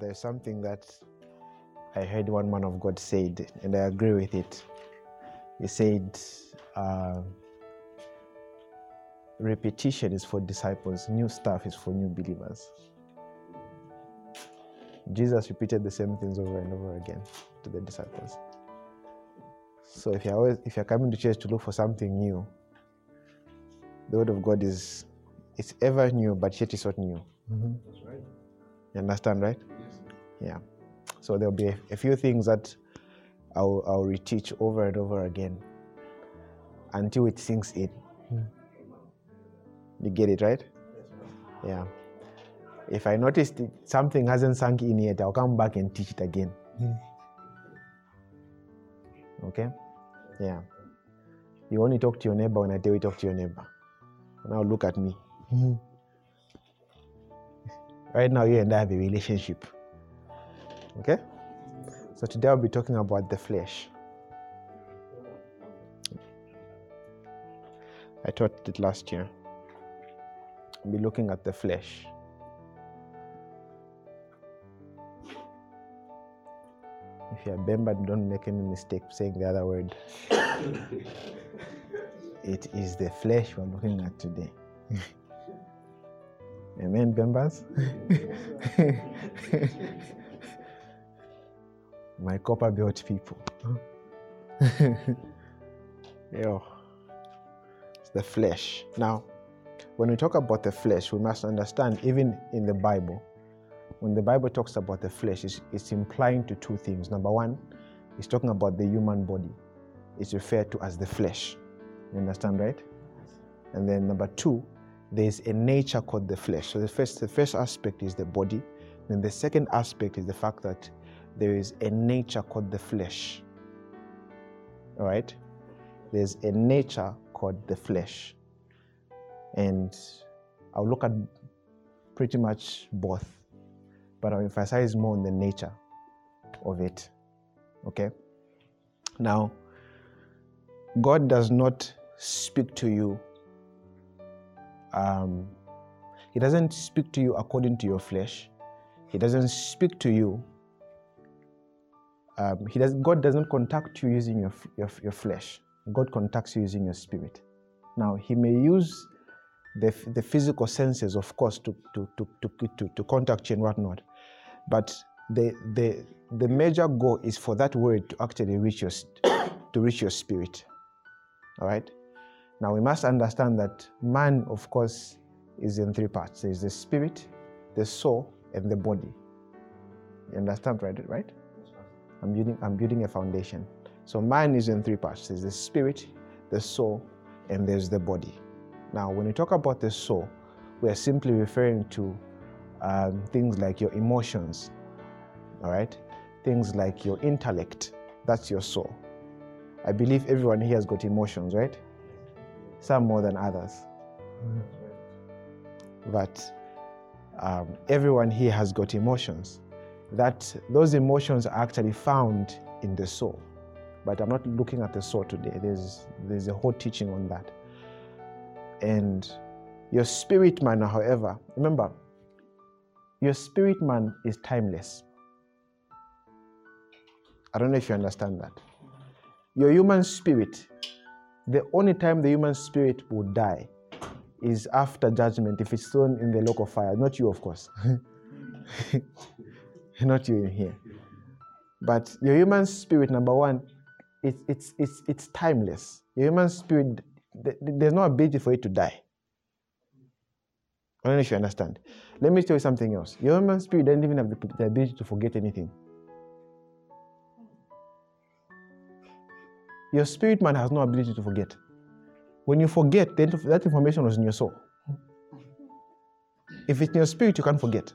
there's something that I heard one man of God said, and I agree with it. He said, uh, repetition is for disciples, new stuff is for new believers. Jesus repeated the same things over and over again to the disciples. So if you're always if you're coming to church to look for something new, the word of God is it's ever new, but yet it's not new. That's right. You understand, right? Yeah. So there'll be a, a few things that I'll, I'll reteach over and over again until it sinks in. Hmm. You get it, right? Yeah. If I noticed it- something hasn't sunk in yet, I'll come back and teach it again. Hmm. Okay? Yeah. You only talk to your neighbor when I tell you talk to your neighbor. Now look at me. Hmm. Right now, you and I have a relationship. Okay? So today I'll be talking about the flesh. I taught it last year. I'll be looking at the flesh. If you're Bemba, don't make any mistake saying the other word. it is the flesh we're looking at today. Amen, Bembas? My Copperbelt people. yeah. It's the flesh. Now, when we talk about the flesh, we must understand, even in the Bible, when the Bible talks about the flesh, it's, it's implying to two things. Number one, it's talking about the human body. It's referred to as the flesh. You understand, right? And then number two, there's a nature called the flesh. So the first, the first aspect is the body. Then the second aspect is the fact that there is a nature called the flesh. All right? There's a nature called the flesh. And I'll look at pretty much both, but I'll emphasize more on the nature of it. Okay? Now, God does not speak to you. Um, he doesn't speak to you according to your flesh. He doesn't speak to you. Um, he does, God doesn't contact you using your, your, your flesh. God contacts you using your spirit. Now, He may use the, the physical senses, of course, to, to, to, to, to, to contact you and whatnot. But the, the, the major goal is for that word to actually reach your, to reach your spirit. All right? Now, we must understand that man, of course, is in three parts there's the spirit, the soul, and the body. You understand, right? Right? I'm building, I'm building a foundation. So man is in three parts. There's the spirit, the soul, and there's the body. Now, when we talk about the soul, we are simply referring to um, things like your emotions, all right? Things like your intellect. That's your soul. I believe everyone here has got emotions, right? Some more than others. But um, everyone here has got emotions that those emotions are actually found in the soul. But I'm not looking at the soul today. There's there's a whole teaching on that. And your spirit man, however, remember, your spirit man is timeless. I don't know if you understand that. Your human spirit, the only time the human spirit will die is after judgment if it's thrown in the lake of fire. Not you, of course. not you in here. But your human spirit, number one, it's, it's, it's, it's timeless. Your human spirit, th- th- there's no ability for it to die. I don't know if you understand. Let me tell you something else. Your human spirit doesn't even have the, the ability to forget anything. Your spirit man has no ability to forget. When you forget, that information was in your soul. If it's in your spirit, you can't forget.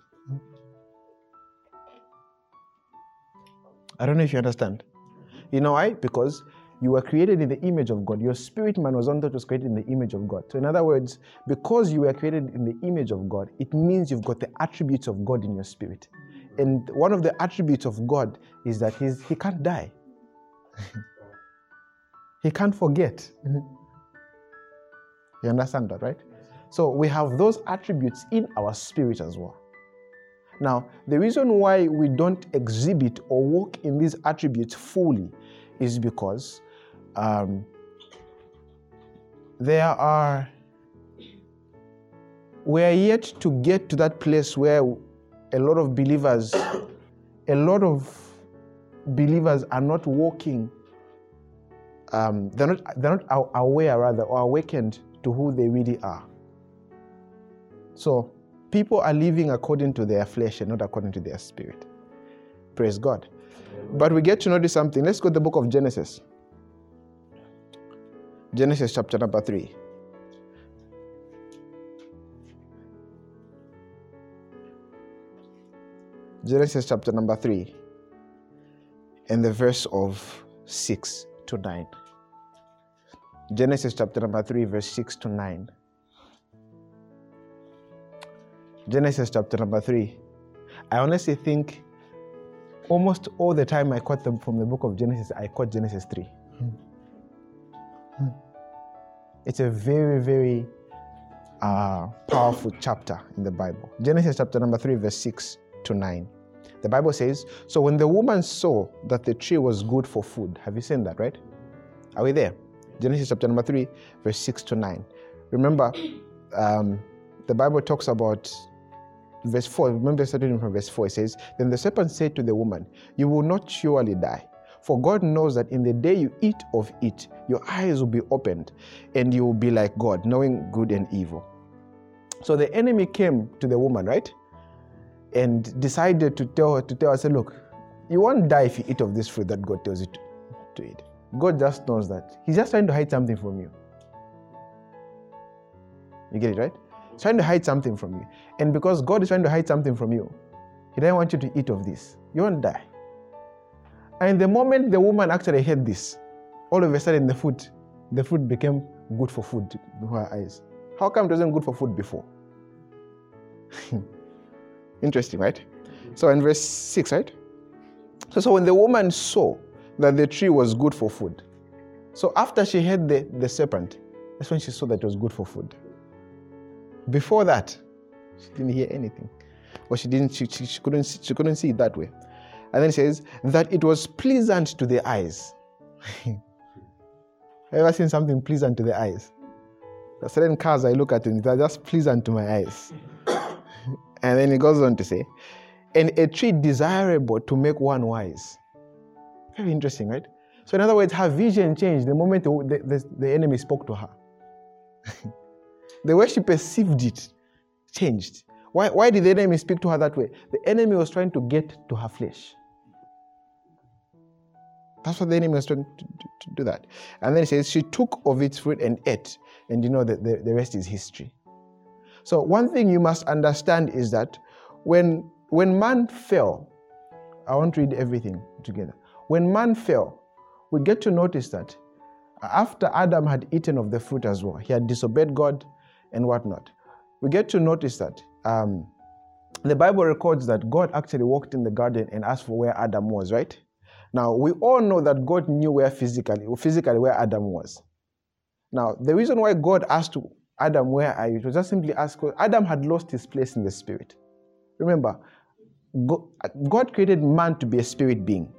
I don't know if you understand. You know why? Because you were created in the image of God. Your spirit man was on that was created in the image of God. So, in other words, because you were created in the image of God, it means you've got the attributes of God in your spirit. And one of the attributes of God is that he's, he can't die, he can't forget. You understand that, right? So we have those attributes in our spirit as well. Now, the reason why we don't exhibit or walk in these attributes fully is because um, there are, we are yet to get to that place where a lot of believers, a lot of believers are not walking, um, they're, not, they're not aware rather or awakened to who they really are. So people are living according to their flesh and not according to their spirit. Praise God. But we get to notice something. Let's go to the book of Genesis. Genesis chapter number 3. Genesis chapter number 3 and the verse of 6 to 9. Genesis chapter number 3, verse 6 to 9. Genesis chapter number 3. I honestly think almost all the time I quote them from the book of Genesis, I quote Genesis 3. Hmm. It's a very, very uh, powerful chapter in the Bible. Genesis chapter number 3, verse 6 to 9. The Bible says, So when the woman saw that the tree was good for food, have you seen that, right? Are we there? Genesis chapter number 3, verse 6 to 9. Remember, um, the Bible talks about verse 4, remember starting from verse 4, it says, Then the serpent said to the woman, You will not surely die. For God knows that in the day you eat of it, your eyes will be opened, and you will be like God, knowing good and evil. So the enemy came to the woman, right? And decided to tell her, to tell her, say, Look, you won't die if you eat of this fruit that God tells you to, to eat. God just knows that. He's just trying to hide something from you. You get it, right? Trying to hide something from you. And because God is trying to hide something from you, He doesn't want you to eat of this. You won't die. And the moment the woman actually heard this, all of a sudden the food, the food became good for food before her eyes. How come it wasn't good for food before? Interesting, right? So in verse 6, right? So, so when the woman saw that the tree was good for food, so after she heard the, the serpent, that's when she saw that it was good for food. Before that, she didn't hear anything. Or she didn't, she, she, she couldn't, she couldn't see it that way. And then says that it was pleasant to the eyes. Ever seen something pleasant to the eyes? Are certain cars I look at and they're just pleasant to my eyes. and then it goes on to say, and a tree desirable to make one wise. Very interesting, right? So, in other words, her vision changed the moment the, the, the enemy spoke to her. the way she perceived it changed. Why, why did the enemy speak to her that way? The enemy was trying to get to her flesh. That's what the enemy was trying to, to, to do that. And then he says, She took of its fruit and ate. And you know that the, the rest is history. So, one thing you must understand is that when, when man fell, I want to read everything together. When man fell, we get to notice that after Adam had eaten of the fruit as well, he had disobeyed God and whatnot. We get to notice that um, the Bible records that God actually walked in the garden and asked for where Adam was, right? Now, we all know that God knew where physically, physically where Adam was. Now, the reason why God asked Adam, Where are you? Was just simply asked because Adam had lost his place in the spirit. Remember, God created man to be a spirit being.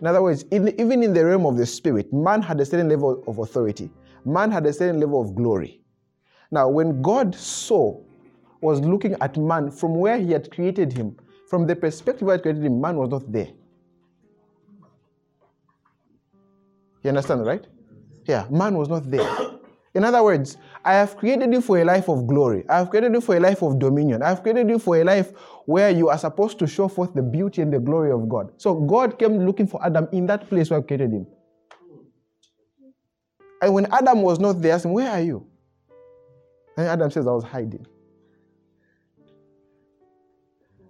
In other words, even in the realm of the spirit, man had a certain level of authority, man had a certain level of glory. Now, when God saw, was looking at man from where he had created him, from the perspective where he created him, man was not there. You understand, right? Yeah, man was not there. In other words, I have created you for a life of glory. I have created you for a life of dominion. I have created you for a life where you are supposed to show forth the beauty and the glory of God. So God came looking for Adam in that place where I created him. And when Adam was not there, I asked Where are you? And Adam says, I was hiding.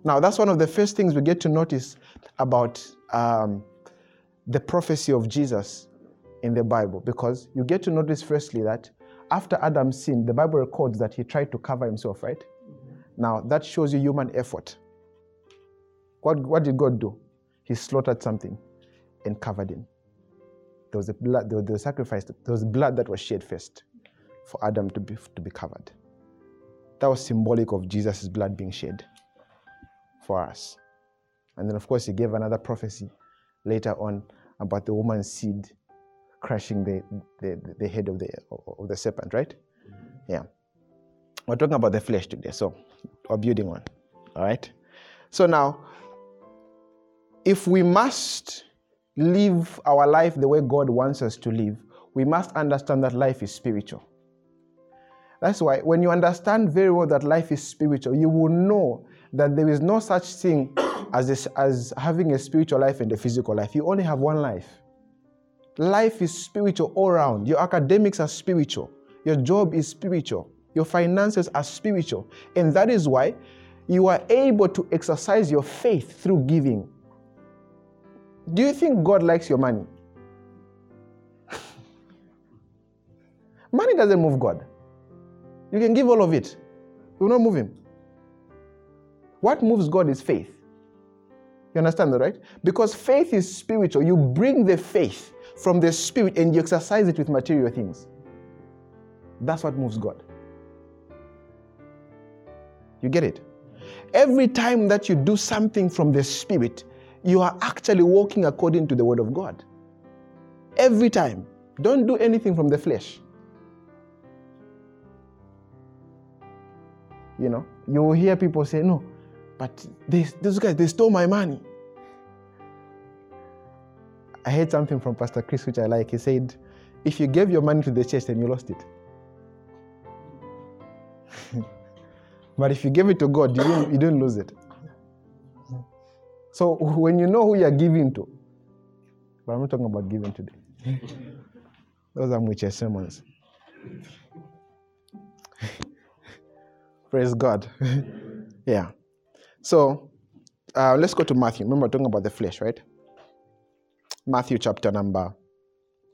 Now, that's one of the first things we get to notice about um, the prophecy of Jesus in the Bible, because you get to notice, firstly, that after Adam sinned, the Bible records that he tried to cover himself, right? Mm-hmm. Now, that shows you human effort. What, what did God do? He slaughtered something and covered him. There was a blood, there was a sacrifice, there was blood that was shed first for Adam to be, to be covered. That was symbolic of Jesus' blood being shed for us. And then, of course, he gave another prophecy later on about the woman's seed crushing the, the, the head of the, of the serpent, right? Yeah. We're talking about the flesh today, so we're building on. All right? So now, if we must live our life the way God wants us to live, we must understand that life is spiritual. That's why when you understand very well that life is spiritual, you will know that there is no such thing as, this, as having a spiritual life and a physical life. You only have one life. Life is spiritual all around. Your academics are spiritual. Your job is spiritual. Your finances are spiritual. And that is why you are able to exercise your faith through giving. Do you think God likes your money? money doesn't move God. You can give all of it, You will not move Him. What moves God is faith. You understand that, right? Because faith is spiritual. You bring the faith from the spirit and you exercise it with material things. That's what moves God. You get it? Every time that you do something from the spirit, you are actually walking according to the word of God. Every time. Don't do anything from the flesh. You know, you will hear people say, No, but they, those guys, they stole my money. I heard something from Pastor Chris, which I like. He said, if you gave your money to the church, then you lost it. but if you gave it to God, you didn't, you didn't lose it. So when you know who you're giving to, but I'm not talking about giving today. Those are much sermons. Praise God. yeah. So uh, let's go to Matthew. Remember, talking about the flesh, right? Matthew chapter number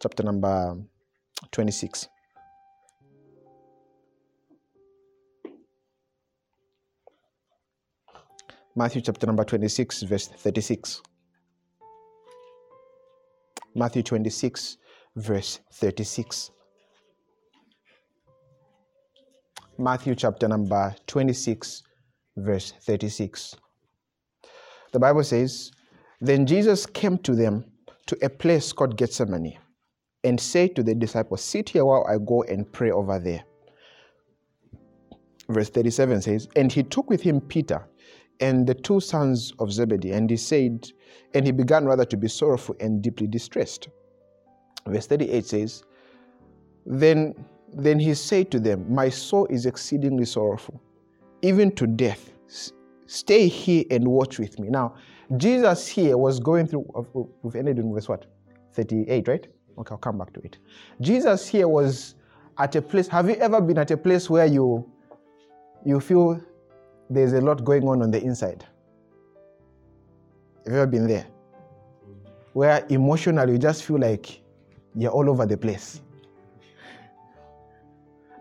chapter number 26. Matthew chapter number 26, verse 36. Matthew 26, verse 36. Matthew chapter number 26, verse 36. The Bible says, Then Jesus came to them to a place called Gethsemane and said to the disciples, Sit here while I go and pray over there. Verse 37 says, And he took with him Peter and the two sons of Zebedee, and he said, and he began rather to be sorrowful and deeply distressed. Verse 38 says, Then then he said to them, My soul is exceedingly sorrowful, even to death. Stay here and watch with me. Now, Jesus here was going through, we've ended in verse what? 38, right? Okay, I'll come back to it. Jesus here was at a place. Have you ever been at a place where you you feel there's a lot going on on the inside? Have you ever been there? Where emotionally you just feel like you're all over the place.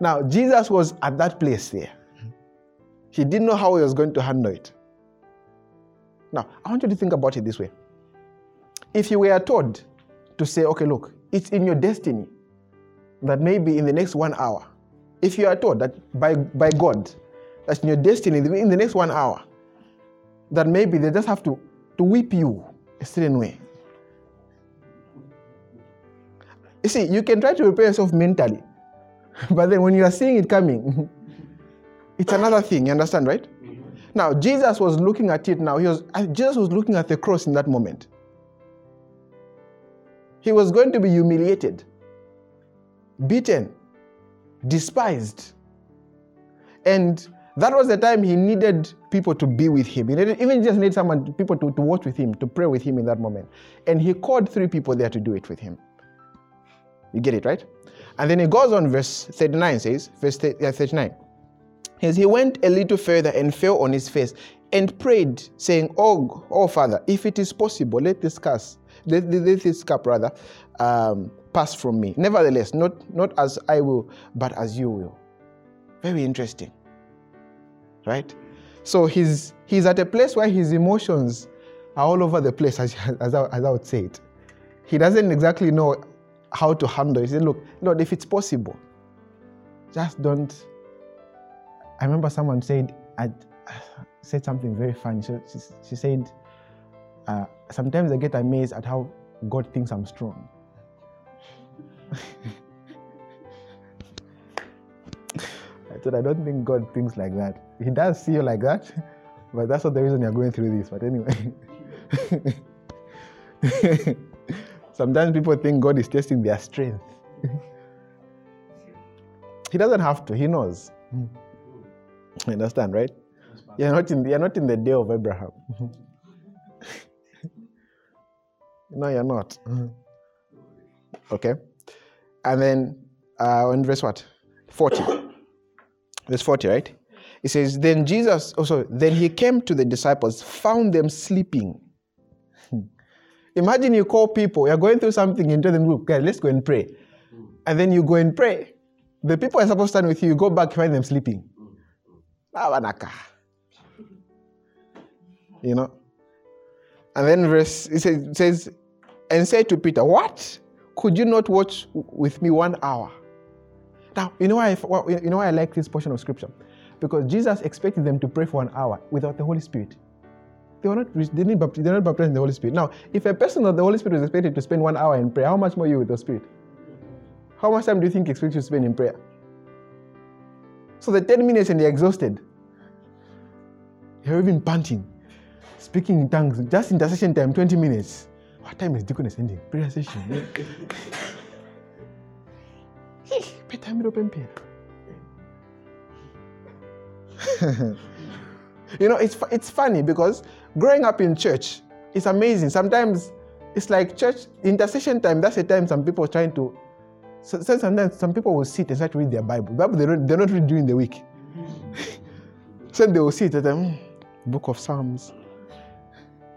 Now, Jesus was at that place there. He didn't know how he was going to handle it. Now, I want you to think about it this way. If you were told to say, okay, look, it's in your destiny that maybe in the next one hour, if you are told that by, by God, that's in your destiny in the next one hour, that maybe they just have to, to whip you a certain way. You see, you can try to prepare yourself mentally, but then when you are seeing it coming, it's another thing. You understand, right? Now, Jesus was looking at it now. He was, uh, Jesus was looking at the cross in that moment. He was going to be humiliated, beaten, despised. And that was the time he needed people to be with him. He needed, even just needed someone, people to, to watch with him, to pray with him in that moment. And he called three people there to do it with him. You get it, right? And then he goes on, verse 39 says, verse 39. As he went a little further and fell on his face and prayed, saying, Oh, oh Father, if it is possible, let this cup, let, let this cup rather, um, pass from me. Nevertheless, not, not as I will, but as you will. Very interesting. Right? So he's, he's at a place where his emotions are all over the place, as, as, I, as I would say it. He doesn't exactly know how to handle it. He said, Look, Lord, if it's possible, just don't I remember someone said, I, said something very funny. She, she, she said, uh, Sometimes I get amazed at how God thinks I'm strong. I thought, I don't think God thinks like that. He does see you like that, but that's not the reason you're going through this. But anyway. Sometimes people think God is testing their strength. he doesn't have to, He knows. You understand, right? You're not in you're not in the day of Abraham. no, you're not. Okay? And then uh, in verse what? 40. Verse 40, right? It says, Then Jesus, also, then he came to the disciples, found them sleeping. Imagine you call people, you're going through something, you tell them, look, guys, let's go and pray. And then you go and pray. The people are supposed to stand with you, you go back, find them sleeping. Ah, you know? And then verse it says, it says, and say to Peter, What? Could you not watch with me one hour? Now, you know why I, you know why I like this portion of scripture? Because Jesus expected them to pray for an hour without the Holy Spirit. They were not they didn't they're not baptized in the Holy Spirit. Now, if a person of the Holy Spirit is expected to spend one hour in prayer, how much more you with the Spirit? How much time do you think expects you to spend in prayer? So the 10 minutes and they're exhausted. You're even panting, speaking in tongues, just intercession time, 20 minutes. What time is deaconess ending? Prayer session. time open prayer. you know, it's, it's funny because growing up in church, it's amazing. Sometimes it's like church intercession time. That's the time some people are trying to. So, so sometimes some people will sit and start to read their Bible. Bible they don't, they're not reading during the week. so they will sit at the hmm, book of Psalms,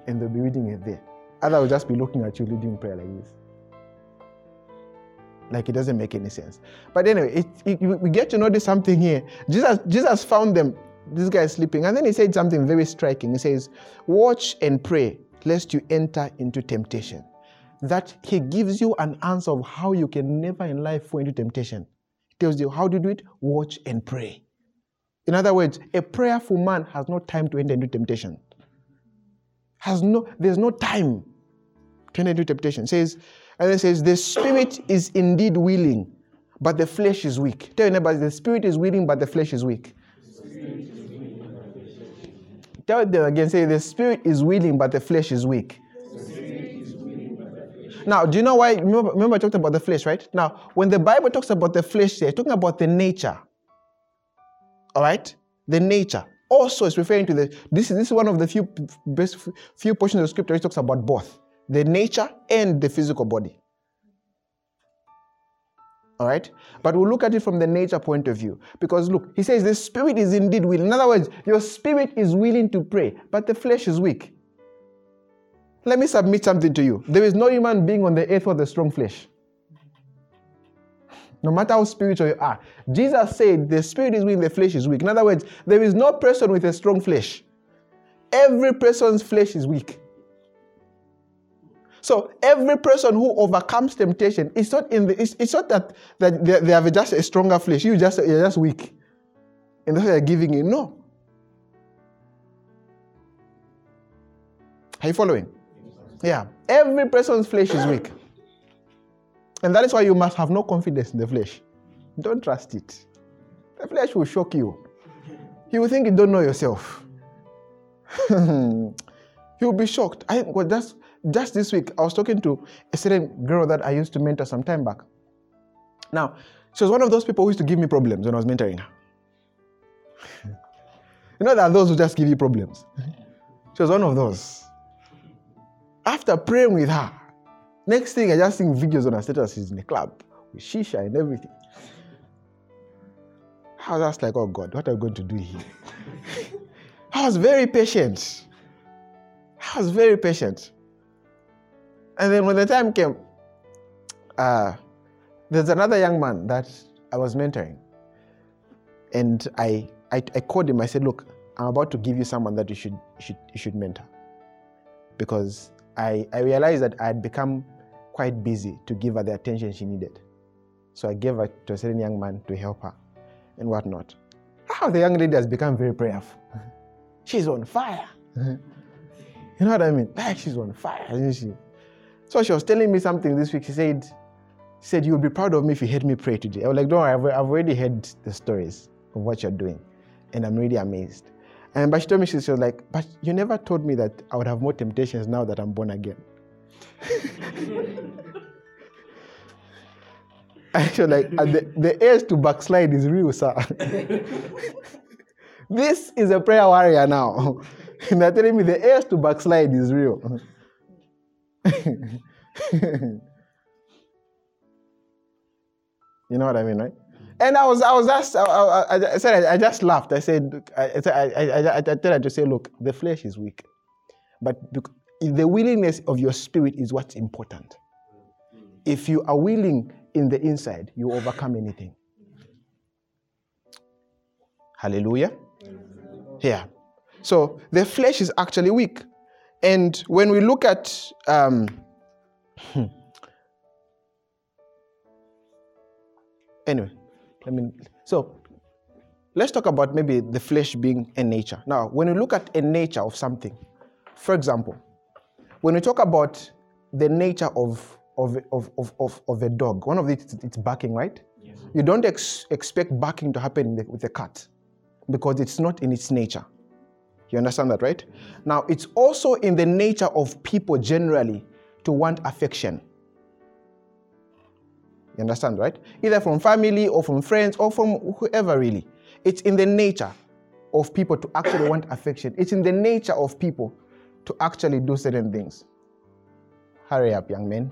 and they'll be reading it there. Other will just be looking at you leading prayer like this. Like it doesn't make any sense. But anyway, it, it, we get to notice something here. Jesus, Jesus found them, this guy is sleeping, and then he said something very striking. He says, Watch and pray, lest you enter into temptation. That he gives you an answer of how you can never in life fall into temptation. He tells you how to do it, watch and pray. In other words, a prayerful man has no time to enter into temptation. Has no, there's no time to enter into temptation. It says, and it says, The spirit is indeed willing, but the flesh is weak. Tell your neighbor, the spirit is willing, but the flesh is weak. Tell them again, say, The spirit is willing, but the flesh is weak. Now, do you know why? Remember, remember, I talked about the flesh, right? Now, when the Bible talks about the flesh, they're talking about the nature. All right? The nature. Also, it's referring to the. This is, this is one of the few best few portions of scripture which talks about both the nature and the physical body. All right? But we'll look at it from the nature point of view. Because look, he says the spirit is indeed willing. In other words, your spirit is willing to pray, but the flesh is weak. Let me submit something to you. There is no human being on the earth with a strong flesh. No matter how spiritual you are. Jesus said the spirit is willing, the flesh is weak. In other words, there is no person with a strong flesh. Every person's flesh is weak. So every person who overcomes temptation, it's not in the, it's, it's not that, that they, they have just a stronger flesh. You just you're just weak. And that's why they're giving you. No. Are you following? Yeah. Every person's flesh is weak. And that is why you must have no confidence in the flesh. Don't trust it. The flesh will shock you. You will think you don't know yourself. You'll be shocked. I well, that's just this week, I was talking to a certain girl that I used to mentor some time back. Now, she was one of those people who used to give me problems when I was mentoring her. you know, there are those who just give you problems. She was one of those. After praying with her, next thing I just seen videos on her status, she's in a club with shisha and everything. I was just like, oh God, what are we going to do here? I was very patient. I was very patient. And then when the time came, uh, there's another young man that I was mentoring. And I, I, I called him, I said, Look, I'm about to give you someone that you should, should, you should mentor. Because I, I realized that I had become quite busy to give her the attention she needed. So I gave her to a certain young man to help her and whatnot. How the young lady has become very prayerful. she's on fire. you know what I mean? Like she's on fire, isn't she? So she was telling me something this week. She said, she said, You'll be proud of me if you heard me pray today. I was like, Don't worry, I've, I've already heard the stories of what you're doing. And I'm really amazed. And but she told me, she was like, But you never told me that I would have more temptations now that I'm born again. I feel like the, the urge to backslide is real, sir. this is a prayer warrior now. and they're telling me the urge to backslide is real. you know what I mean, right? And I was, I was just, I, I, I said, I, I, just laughed. I said, I, I, I, I, told her to say, look, the flesh is weak, but the willingness of your spirit is what's important. If you are willing in the inside, you overcome anything. Hallelujah. Yeah. So the flesh is actually weak. And when we look at um, anyway, I mean, so let's talk about maybe the flesh being a nature. Now, when you look at a nature of something, for example, when we talk about the nature of of, of, of, of, of a dog, one of it it's barking, right? Yes. You don't ex- expect barking to happen with a cat because it's not in its nature. You understand that, right? Now, it's also in the nature of people generally to want affection. You understand, right? Either from family or from friends or from whoever, really. It's in the nature of people to actually want affection. It's in the nature of people to actually do certain things. Hurry up, young men.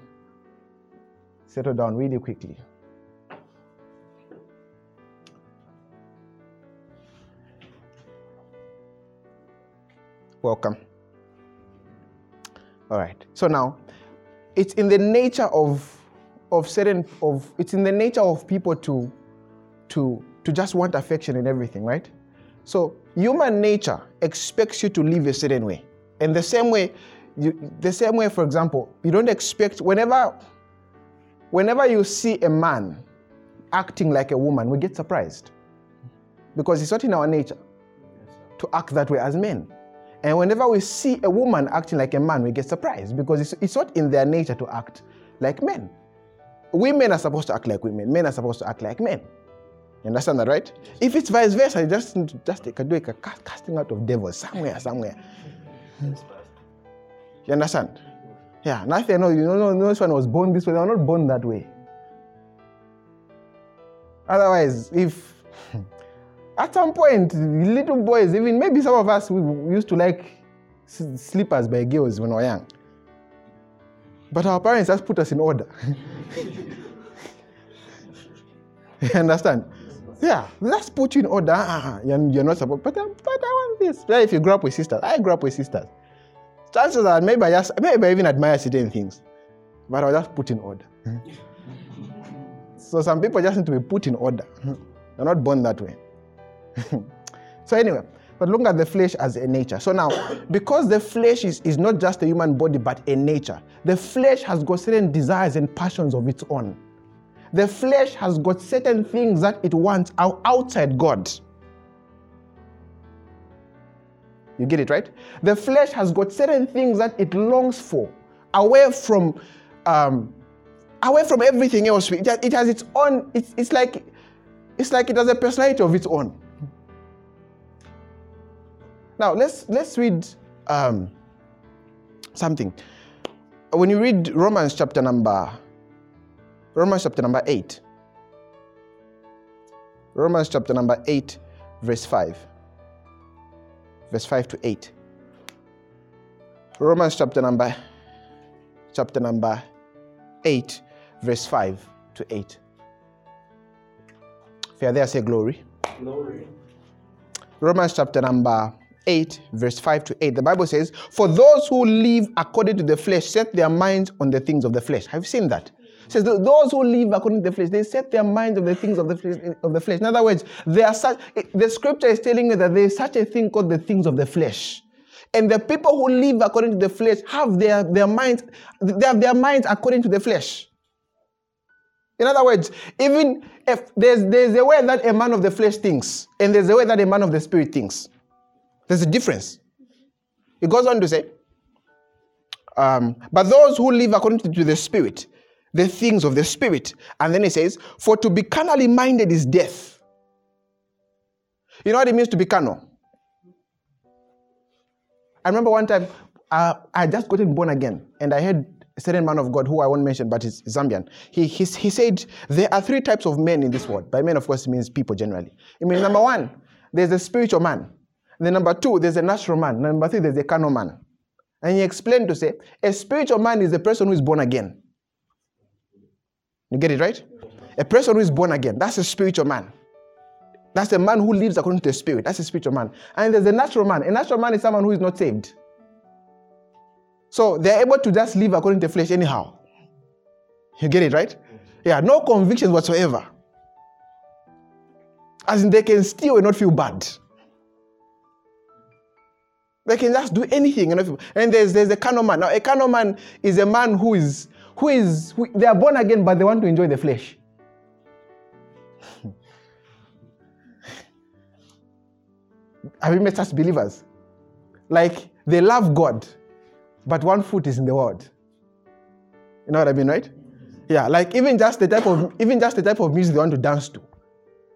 Settle down really quickly. Welcome. All right. So now, it's in the nature of of certain of it's in the nature of people to to to just want affection and everything, right? So human nature expects you to live a certain way. And the same way, you, the same way, for example, you don't expect whenever whenever you see a man acting like a woman, we get surprised. Because it's not in our nature to act that way as men. And whenever we see a woman acting like a man, we get surprised because it's, it's not in their nature to act like men. Women are supposed to act like women, men are supposed to act like men. You understand that, right? If it's vice versa, you just just take a, do a casting out of devils somewhere, somewhere. You understand? Yeah, nothing. No, you know, no, this one was born this way. They were not born that way. Otherwise, if at some point, little boys, even maybe some of us, we used to like slippers by girls when we were young. But our parents just put us in order. you understand? Yeah, let's put you in order. Uh-huh. You're, you're, not supposed, but, um, but I want this. Like if you grew up with sisters, I grew up with sisters. Chances are maybe I just, maybe I even admire certain things, but I was just put in order. so some people just need to be put in order. They're not born that way. so anyway, but look at the flesh as a nature. So now, because the flesh is, is not just a human body, but a nature, the flesh has got certain desires and passions of its own. The flesh has got certain things that it wants outside God. You get it, right? The flesh has got certain things that it longs for, away from, um, away from everything else. It has its own. It's, it's like, it's like it has a personality of its own. Now let's let's read um, something. When you read Romans chapter number Romans chapter number eight. Romans chapter number eight, verse five. Verse five to eight. Romans chapter number chapter number eight, verse five to eight. If you are there, say glory. Glory. Romans chapter number 8, verse 5 to 8, the Bible says, For those who live according to the flesh set their minds on the things of the flesh. Have you seen that? It says those who live according to the flesh, they set their minds on the things of the flesh. Of the flesh. In other words, they are such, the scripture is telling you that there is such a thing called the things of the flesh. And the people who live according to the flesh have their, their minds, they have their minds according to the flesh. In other words, even if there's, there's a way that a man of the flesh thinks, and there's a way that a man of the spirit thinks. There's a difference. He goes on to say, um, but those who live according to the Spirit, the things of the Spirit. And then he says, For to be carnally minded is death. You know what it means to be carnal? I remember one time uh, I just gotten born again, and I heard a certain man of God who I won't mention, but he's Zambian. He, he, he said there are three types of men in this world. By men, of course, it means people generally. It means number one, there's a spiritual man. Then number two, there's a natural man. Number three, there's a carnal man. And he explained to say, a spiritual man is a person who is born again. You get it right? A person who is born again, that's a spiritual man. That's a man who lives according to the spirit. That's a spiritual man. And there's a natural man. A natural man is someone who is not saved. So they're able to just live according to the flesh anyhow. You get it right? Yeah, no convictions whatsoever. As in, they can steal and not feel bad. They can just do anything. And, there's, there's a carnal man. Now, a carnal man is a man who is, who is, who, they are born again, but they want to enjoy the flesh. Have you met such believers? Like, they love God, but one foot is in the world. You know what I mean, right? Yeah, like even just the type of even just the type of music they want to dance to.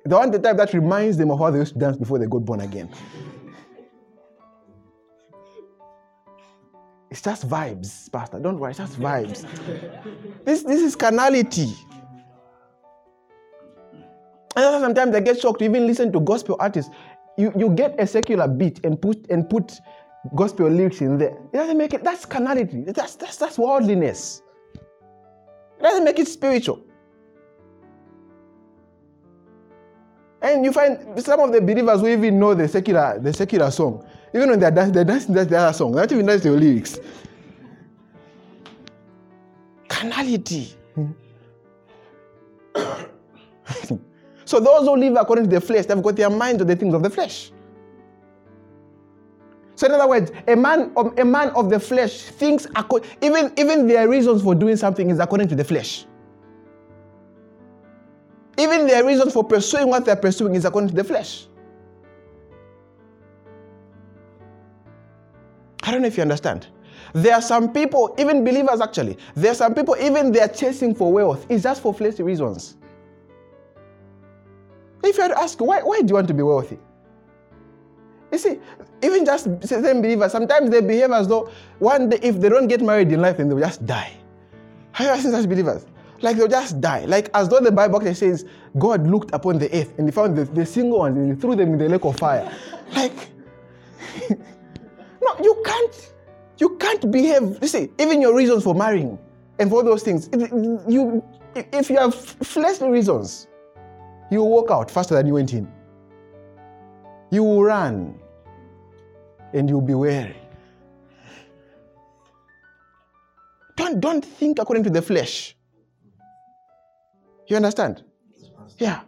They want the type that reminds them of how they used to dance before they got born again. It's just vibes, Pastor. Don't worry, it's just vibes. this, this is carnality. And sometimes I get shocked to even listen to gospel artists. You, you get a secular beat and put and put gospel lyrics in there. It doesn't make it, that's carnality. That's, that's, that's worldliness. It doesn't make it spiritual. And you find some of the believers who even know the secular, the secular song. Even when they're dancing, they're dancing that's the other song. They don't even dance the lyrics. Carnality. so those who live according to the flesh, they've got their mind to the things of the flesh. So in other words, a man, of, a man of the flesh thinks, even, even their reasons for doing something is according to the flesh. Even their reason for pursuing what they're pursuing is according to the flesh. I don't know if you understand. There are some people, even believers actually, there are some people, even they're chasing for wealth, it's just for fleshly reasons. If you had to ask, why, why do you want to be wealthy? You see, even just same believers, sometimes they behave as though one day, if they don't get married in life, then they'll just die. Have you ever seen such believers? Like they'll just die. Like as though the Bible says God looked upon the earth and he found the, the single ones and he threw them in the lake of fire. Like, no, you can't, you can't behave. You see, even your reasons for marrying and for those things, you, if you have fleshly reasons, you will walk out faster than you went in. You will run and you'll be weary. Don't, don't think according to the flesh. You understand? Yeah.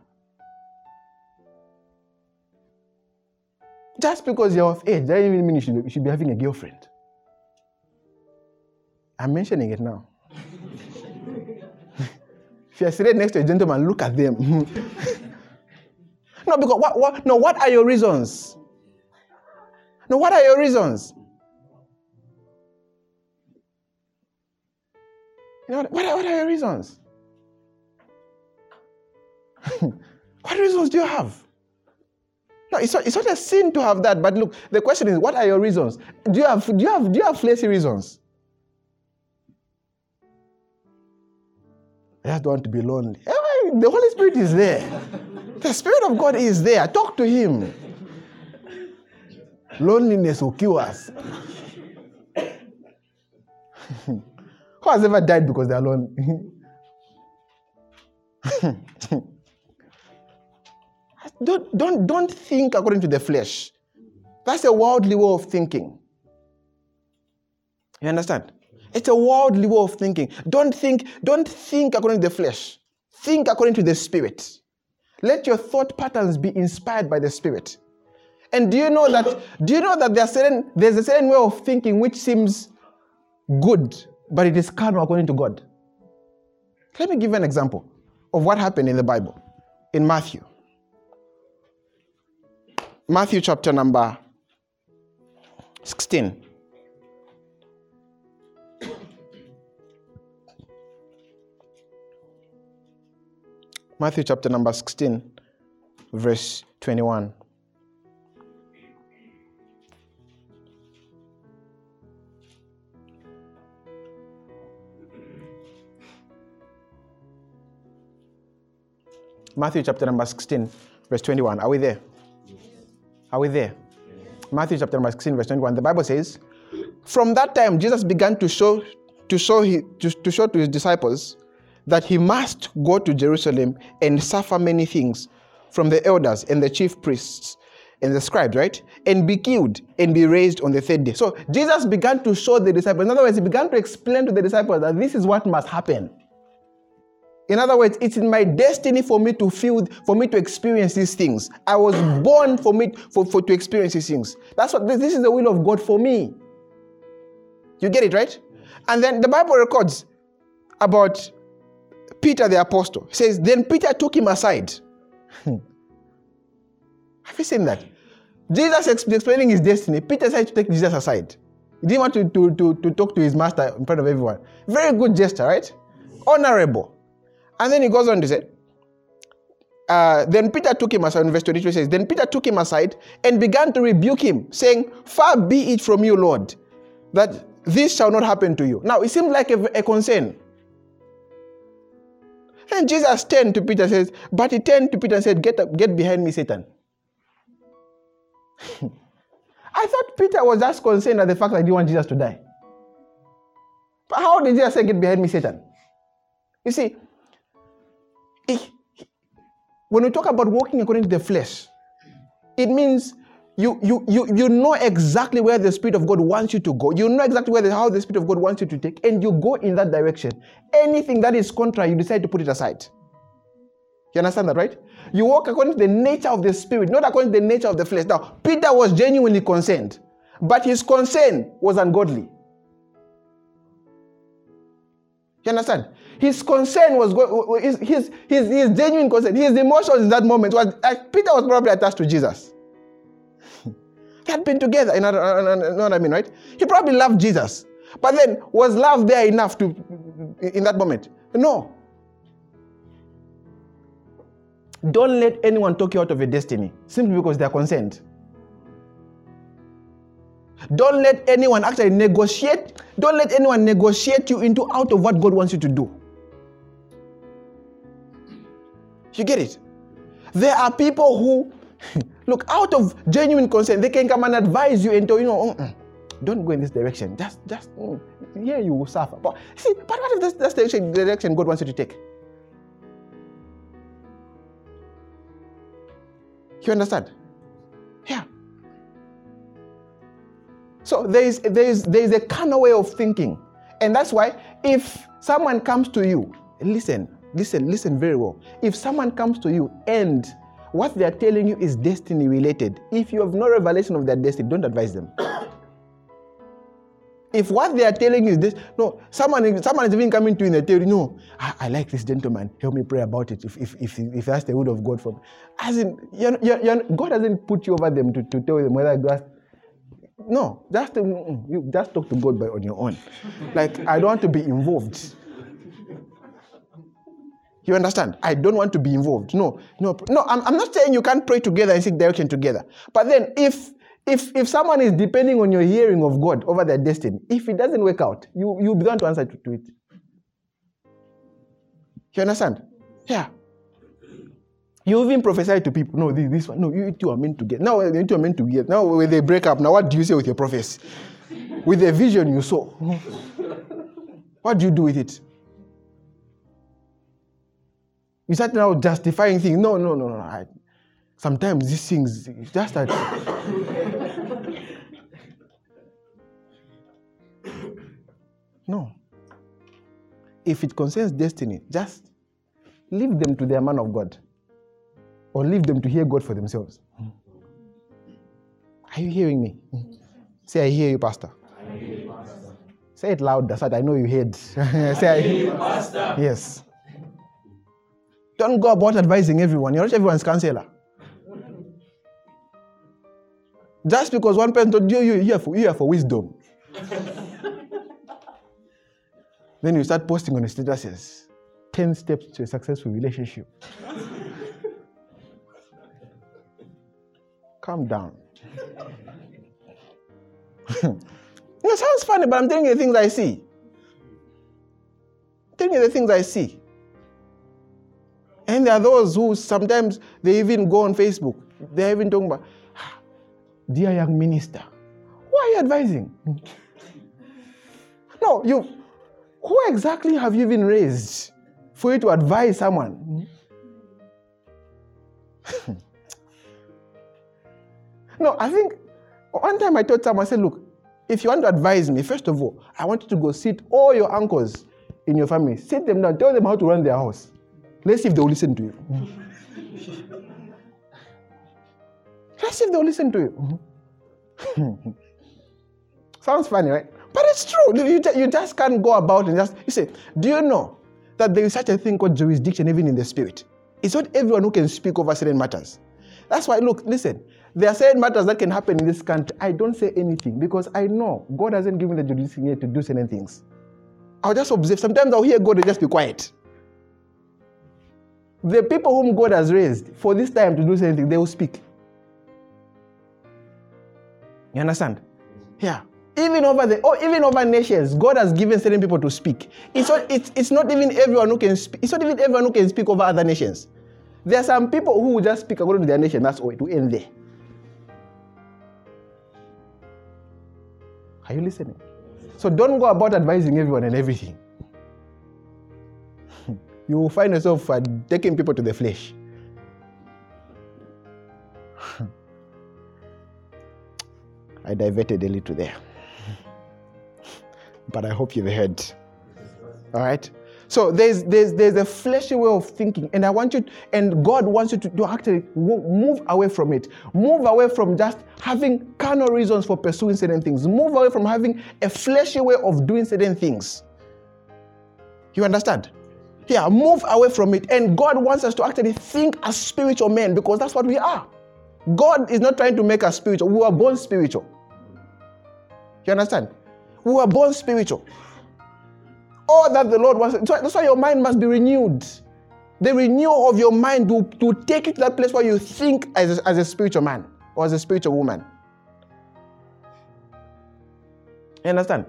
Just because you're of age, doesn't even mean you should, be, you should be having a girlfriend. I'm mentioning it now. if you're sitting next to a gentleman, look at them. no, because what, what, no, what are your reasons? No, what are your reasons? You know, what, are, what are your reasons? what reasons do you have? No, it's not, it's not a sin to have that, but look, the question is, what are your reasons? Do you have do you have do you have fleshy reasons? I just don't want to be lonely. Eh, the Holy Spirit is there. The Spirit of God is there. Talk to Him. Loneliness will kill us. Who has ever died because they are lonely? don't, don't, don't think according to the flesh. That's a worldly way of thinking. You understand? It's a worldly way of thinking. Don't think, don't think according to the flesh. Think according to the spirit. Let your thought patterns be inspired by the spirit. And do you know that do you know that there certain, there's a certain way of thinking which seems good, but it is carnal according to God? Let me give you an example of what happened in the Bible in Matthew. Matthew chapter number 16. Matthew chapter number 16, verse 21. Matthew chapter number 16, verse 21. Are we there? Are we there? Matthew chapter number 16, verse 21. The Bible says, From that time, Jesus began to show to show, he, to, to show to his disciples that he must go to Jerusalem and suffer many things from the elders and the chief priests and the scribes, right? And be killed and be raised on the third day. So Jesus began to show the disciples. In other words, he began to explain to the disciples that this is what must happen. In other words, it's in my destiny for me to feel, for me to experience these things. I was born for me for, for to experience these things. That's what this is the will of God for me. You get it, right? And then the Bible records about Peter the apostle. It says, Then Peter took him aside. Hmm. Have you seen that? Jesus explaining his destiny. Peter decided to take Jesus aside. He didn't want to, to, to, to talk to his master in front of everyone. Very good gesture, right? Honorable. And then he goes on to say, uh, then Peter took him aside, in verse 22 says, Then Peter took him aside and began to rebuke him, saying, Far be it from you, Lord, that this shall not happen to you. Now, it seemed like a, a concern. And Jesus turned to Peter and says, But he turned to Peter and said, Get up, get behind me, Satan. I thought Peter was just concerned at the fact that he didn't want Jesus to die. But how did Jesus say, Get behind me, Satan? You see, Eh, when we talk about walking according to the flesh, it means you, you, you, you know exactly where the Spirit of God wants you to go. You know exactly where the, how the Spirit of God wants you to take, and you go in that direction. Anything that is contrary, you decide to put it aside. You understand that, right? You walk according to the nature of the Spirit, not according to the nature of the flesh. Now, Peter was genuinely concerned, but his concern was ungodly. You understand? His concern was his, his, his, his genuine concern, his emotions in that moment was like Peter was probably attached to Jesus. they had been together, you know, you know what I mean, right? He probably loved Jesus. But then, was love there enough to in that moment? No. Don't let anyone talk you out of your destiny simply because they are concerned. Don't let anyone actually negotiate. Don't let anyone negotiate you into out of what God wants you to do. You get it? There are people who, look, out of genuine concern, they can come and advise you and tell you know, mm don't go in this direction. Just, just, mm, here you will suffer. But see, but what if this, that's the direction God wants you to take? You understand? Yeah. So there is there is there is a kind of way of thinking, and that's why if someone comes to you, listen, listen, listen very well. If someone comes to you and what they are telling you is destiny related, if you have no revelation of their destiny, don't advise them. if what they are telling you is this, no, someone, someone is even coming to you and they tell you, no, I, I, like this gentleman, help me pray about it if, if, if, if that's the will of God for me. As in, you're, you're, you're, God hasn't put you over them to, to tell them whether God. No, that's just, you just talk to God by, on your own. like, I don't want to be involved. You understand? I don't want to be involved. No, no, no. I'm, I'm not saying you can't pray together and seek direction together. But then, if if if someone is depending on your hearing of God over their destiny, if it doesn't work out, you you'll be the one to answer to, to it. You understand? Yeah. You even prophesy to people. No, this, this one. No, you two are meant to get. Now you two are meant to get. Now when they break up, now what do you say with your prophecy? with the vision you saw, what do you do with it? You start now justifying things. No, no, no, no. I, sometimes these things just that. no. If it concerns destiny, just leave them to their man of God. Or leave them to hear God for themselves. Are you hearing me? Say, I hear you, Pastor. I hear you, Pastor. Say it loud, so that I know you heard. Say, I hear you, Pastor. Yes. Don't go about advising everyone. You're not everyone's counselor. Just because one person told you you're for, you're for wisdom. then you start posting on the statuses 10 steps to a successful relationship. Calm down. it sounds funny, but I'm telling you the things I see. I'm telling you the things I see. And there are those who sometimes they even go on Facebook. They're even talking about, "Ah, dear young minister, who are you advising? no, you who exactly have you been raised for you to advise someone? no, I think one time I told someone, I said, look, if you want to advise me, first of all, I want you to go sit all your uncles in your family, sit them down, tell them how to run their house. Let's see if they'll listen to you. Let's see if they'll listen to you. Sounds funny, right? But it's true. You, you just can't go about and just. You say, do you know that there is such a thing called jurisdiction even in the spirit? It's not everyone who can speak over certain matters. That's why, look, listen, there are certain matters that can happen in this country. I don't say anything because I know God hasn't given the yet to do certain things. I'll just observe. Sometimes I'll hear God and just be quiet. The people whom God has raised for this time to do something, they will speak. You understand? Yeah. Even over the oh, even over nations, God has given certain people to speak. It's not, it's, it's not even everyone who can speak. It's not even everyone who can speak over other nations. There are some people who will just speak according to their nation. That's all. It will end there. Are you listening? So don't go about advising everyone and everything. you will find yourself uh, taking people to the flesh. I diverted a little there. but I hope you've heard. All right? So there's, there's, there's a fleshy way of thinking, and I want you, and God wants you to, to actually move away from it. Move away from just having carnal reasons for pursuing certain things. Move away from having a fleshy way of doing certain things. You understand? Yeah, move away from it. And God wants us to actually think as spiritual men because that's what we are. God is not trying to make us spiritual. We were born spiritual. You understand? We were born spiritual. All that the Lord wants. That's why your mind must be renewed. The renewal of your mind to, to take you to that place where you think as a, as a spiritual man or as a spiritual woman. You understand?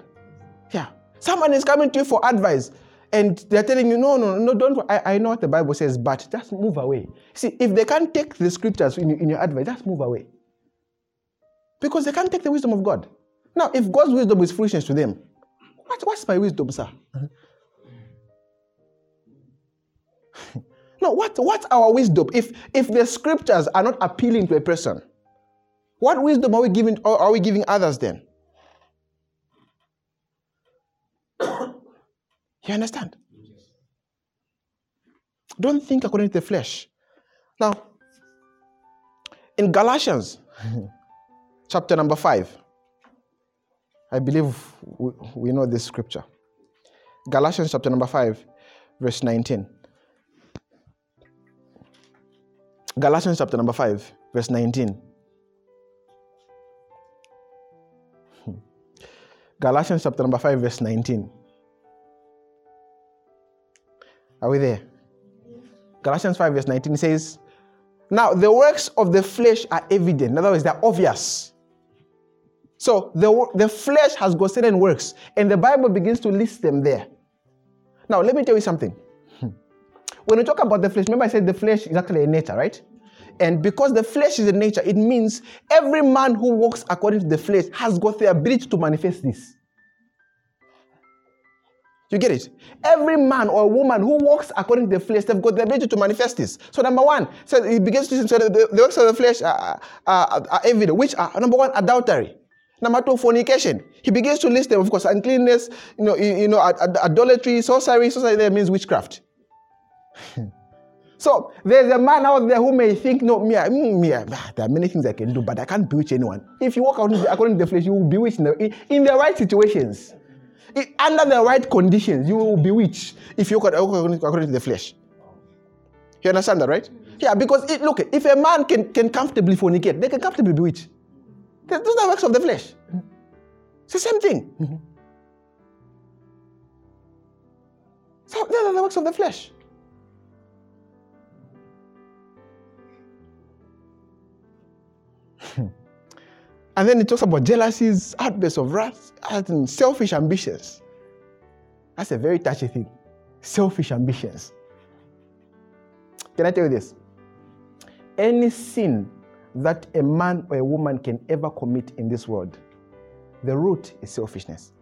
Yeah. Someone is coming to you for advice and they're telling you, no, no, no, don't. I, I know what the Bible says, but just move away. See, if they can't take the scriptures in, in your advice, just move away. Because they can't take the wisdom of God. Now, if God's wisdom is foolishness to them, what, what's my wisdom, sir? no, what, what's our wisdom? If, if the scriptures are not appealing to a person, what wisdom are we giving, are we giving others then? You understand? Don't think according to the flesh. Now, in Galatians chapter number 5, I believe we, know this scripture. Galatians chapter number 5, verse 19. Galatians chapter number 5, verse 19. Hmm. Galatians chapter number 5, verse 19. Are we there? Galatians 5, verse 19 says, Now the works of the flesh are evident. In other words, they're obvious. So the, the flesh has got certain works, and the Bible begins to list them there. Now, let me tell you something. Hmm. When we talk about the flesh, remember I said the flesh is actually a nature, right? And because the flesh is a nature, it means every man who walks according to the flesh has got the ability to manifest this. You get it? Every man or woman who walks according to the flesh, they've got the ability to manifest this. So, number one, so it begins to say the, the works of the flesh are, are, are evident, which are number one, adultery. Number two, fornication. He begins to list them, of course, uncleanness, you know, you, you know, adultery, sorcery. Sorcery there means witchcraft. so there's a man out there who may think, no, me, mm, me, there are many things I can do, but I can't bewitch anyone. If you walk out according to the flesh, you will bewitch in the, in the right situations. It, under the right conditions, you will bewitch if you walk according to the flesh. You understand that, right? Yeah, because it, look, if a man can, can comfortably fornicate, they can comfortably bewitch. Those are works of the flesh. It's the same thing. So those are the works of the flesh. and then it talks about jealousies, outbursts of wrath, and selfish ambitions. That's a very touchy thing. Selfish ambitions. Can I tell you this? Any sin that a man or a woman can ever commit in this world, the root is selfishness.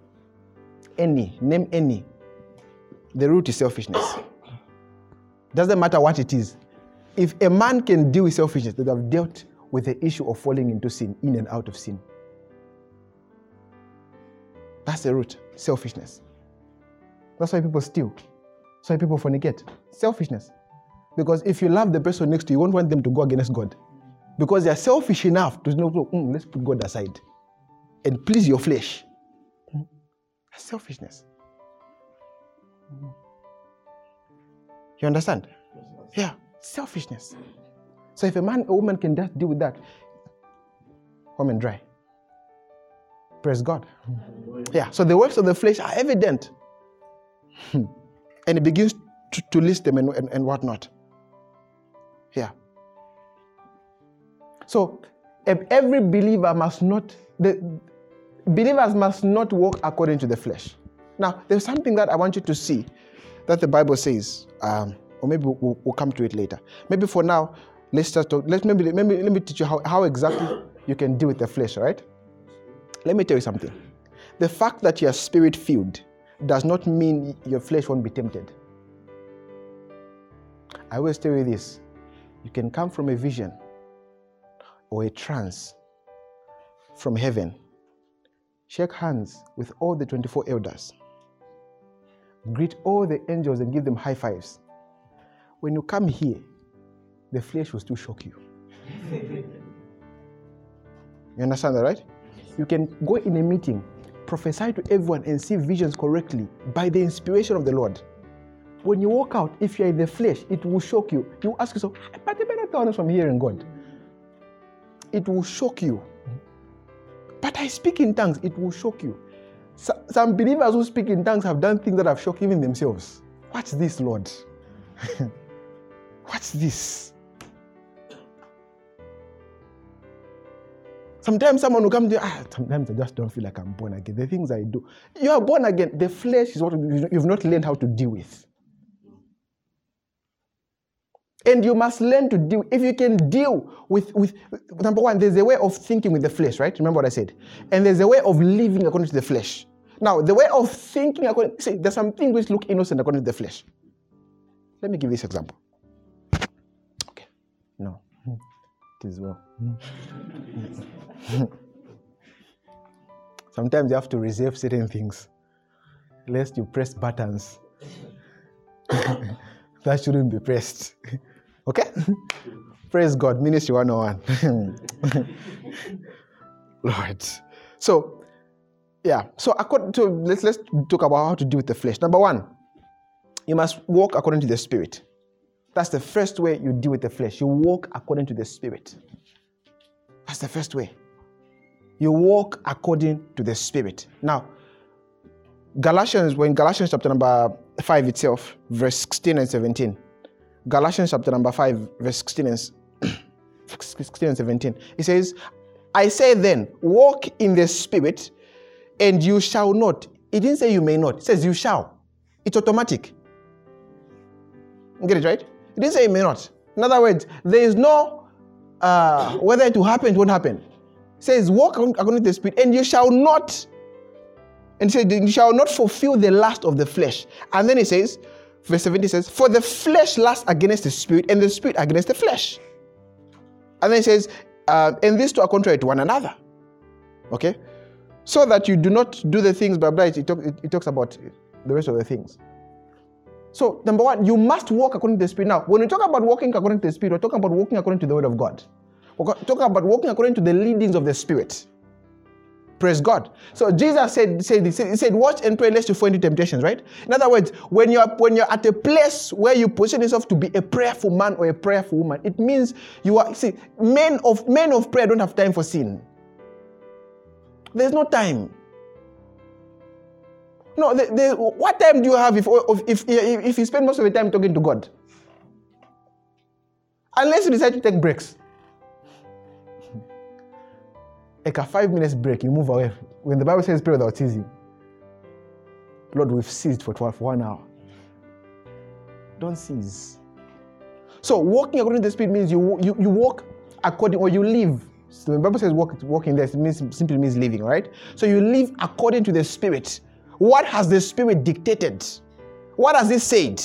Any, name any. The root is selfishness. Doesn't matter what it is. If a man can deal with selfishness, they have dealt with the issue of falling into sin, in and out of sin. That's the root selfishness. That's why people steal. That's why people fornicate. Selfishness. Because if you love the person next to you, you won't want them to go against God. Because they are selfish enough to know, mm, let's put God aside and please your flesh. That's selfishness. You understand? Yeah, selfishness. So if a man or woman can just deal with that, woman dry. Praise God. Yeah, so the works of the flesh are evident. and he begins to, to list them and, and, and whatnot. So every believer must not, the believers must not walk according to the flesh. Now, there's something that I want you to see that the Bible says, um, or maybe we'll, we'll, come to it later. Maybe for now, let's just talk. Let's maybe, maybe let me teach you how, how exactly you can deal with the flesh, right? Let me tell you something. The fact that you're spirit filled does not mean your flesh won't be tempted. I always tell you this you can come from a vision or a trance from heaven, shake hands with all the 24 elders, greet all the angels and give them high fives. When you come here, the flesh will still shock you. you understand that, right? You can go in a meeting, prophesy to everyone, and see visions correctly by the inspiration of the Lord. When you walk out, if you're in the flesh, it will shock you. You ask yourself, ah, but the better thought from hearing God. It will shock you. But I speak in tongues, it will shock you. Some believers who speak in tongues have done things that have shocked even themselves. What's this, Lord? What's this? Sometimes someone will come to you, ah, sometimes I just don't feel like I'm born again. The things I do. You are born again. The flesh is what you've not learned how to deal with. And you must learn to deal. If you can deal with, with number one, there's a way of thinking with the flesh, right? Remember what I said? And there's a way of living according to the flesh. Now, the way of thinking according, see, there's some things which look innocent according to the flesh. Let me give this example. Okay. No. It is well. Sometimes you have to reserve certain things, lest you press buttons that shouldn't be pressed. Okay? Praise God. Ministry 101. Lord. So, yeah. So, according to, let's, let's talk about how to deal with the flesh. Number one, you must walk according to the Spirit. That's the first way you deal with the flesh. You walk according to the Spirit. That's the first way. You walk according to the Spirit. Now, Galatians, when Galatians chapter number 5 itself, verse 16 and 17, Galatians chapter number 5, verse 16 and, 16 and 17. It says, I say then, walk in the spirit, and you shall not. It didn't say you may not, it says you shall. It's automatic. Get it right? It didn't say you may not. In other words, there is no uh, whether it will happen, it won't happen. It says, walk according to the spirit, and you shall not. And it says, you shall not fulfill the lust of the flesh. And then it says, verse 17 says, For the flesh lusts against the spirit, and the spirit against the flesh. And then it says, uh, And these two are contrary to one another. Okay? So that you do not do the things, blah, blah, it, talk, it, it talks about the rest of the things. So, number one, you must walk according to the Spirit. Now, when we talk about walking according to the Spirit, we're talking about walking according to the Word of God. We're talking about walking according to the leadings of the Spirit. Praise God. So Jesus said, said, he said, watch and pray lest you fall into temptations, right? In other words, when you're when you're at a place where you position yourself to be a prayerful man or a prayerful woman, it means you are see, men of men of prayer don't have time for sin. There's no time. No, the, the, what time do you have if, if, if, if you spend most of your time talking to God? Unless you decide to take breaks. Like a five minutes break, you move away. When the Bible says pray without ceasing, Lord, we've ceased for 12, one hour. Don't cease. So walking according to the Spirit means you, you, you walk according, or you live. So the Bible says walk, walking there means, simply means living, right? So you live according to the Spirit. What has the Spirit dictated? What has it said?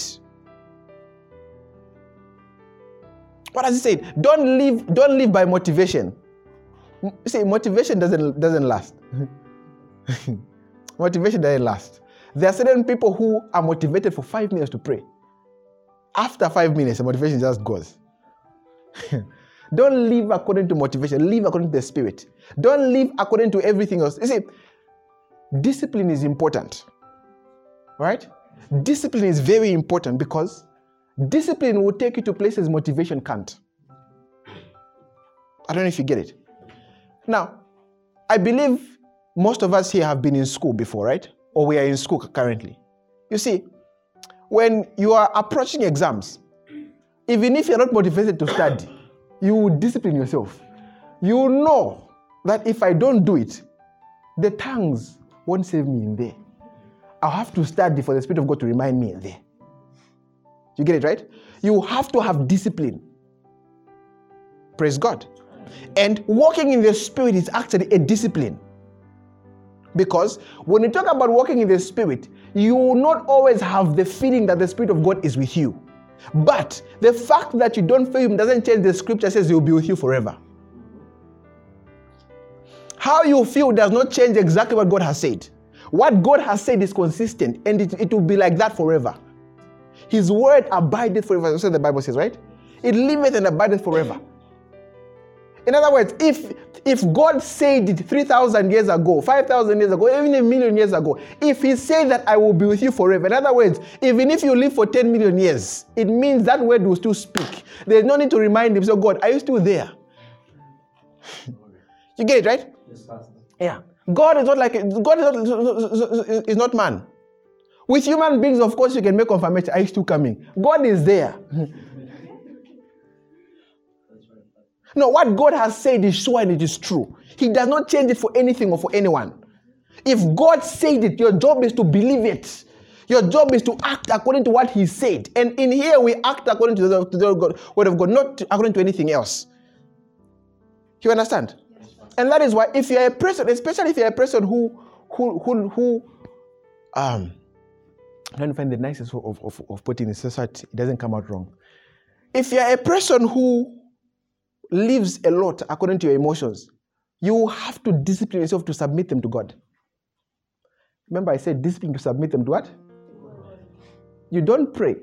What has it said? Don't live, don't live by motivation. See, motivation doesn't doesn't last. motivation doesn't last. There are certain people who are motivated for five minutes to pray. After five minutes, the motivation just goes. Don't live according to motivation, live according to the spirit. Don't live according to everything else. You see, discipline is important. Right? Discipline is very important because discipline will take you to places motivation can't. I don't know if you get it. Now, I believe most of us here have been in school before, right? Or we are in school currently. You see, when you are approaching exams, even if you're not motivated to study, you will discipline yourself. You know that if I don't do it, the tongues won't save me in there. I'll have to study for the Spirit of God to remind me in there. You get it, right? You have to have discipline. Praise God. And walking in the Spirit is actually a discipline. Because when you talk about walking in the Spirit, you will not always have the feeling that the Spirit of God is with you. But the fact that you don't feel Him doesn't change the scripture says He will be with you forever. How you feel does not change exactly what God has said. What God has said is consistent and it, it will be like that forever. His word abideth forever. That's what the Bible says, right? It liveth and abideth forever. In other words, if if God said it 3,000 years ago, 5,000 years ago, even a million years ago, if He said that I will be with you forever, in other words, even if you live for 10 million years, it means that word will still speak. There's no need to remind Him, so God, are you still there? you get it, right? Yeah. God is not like God is not, is not man. With human beings, of course, you can make confirmation. Are you still coming? God is there. No, what God has said is sure and it is true. He does not change it for anything or for anyone. If God said it, your job is to believe it. Your job is to act according to what He said. And in here, we act according to the, to the word of God, not according to anything else. You understand? And that is why, if you're a person, especially if you're a person who, who, who, who um, I'm trying to find the nicest way of, of, of putting it so that it doesn't come out wrong. If you're a person who lives a lot according to your emotions, you have to discipline yourself to submit them to God. Remember, I said discipline to submit them to what? You don't pray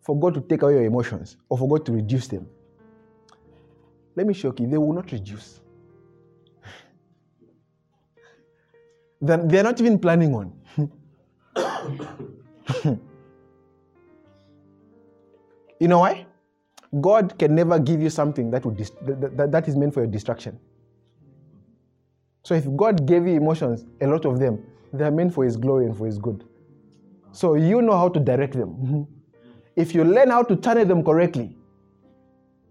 for God to take away your emotions or for God to reduce them. Let me shock you, they will not reduce. They're not even planning on. you know why? God can never give you something that, would that, that is meant for your destruction. So if God gave you emotions, a lot of them, they are meant for His glory and for His good. So you know how to direct them. Mm-hmm. if you learn how to channel them correctly,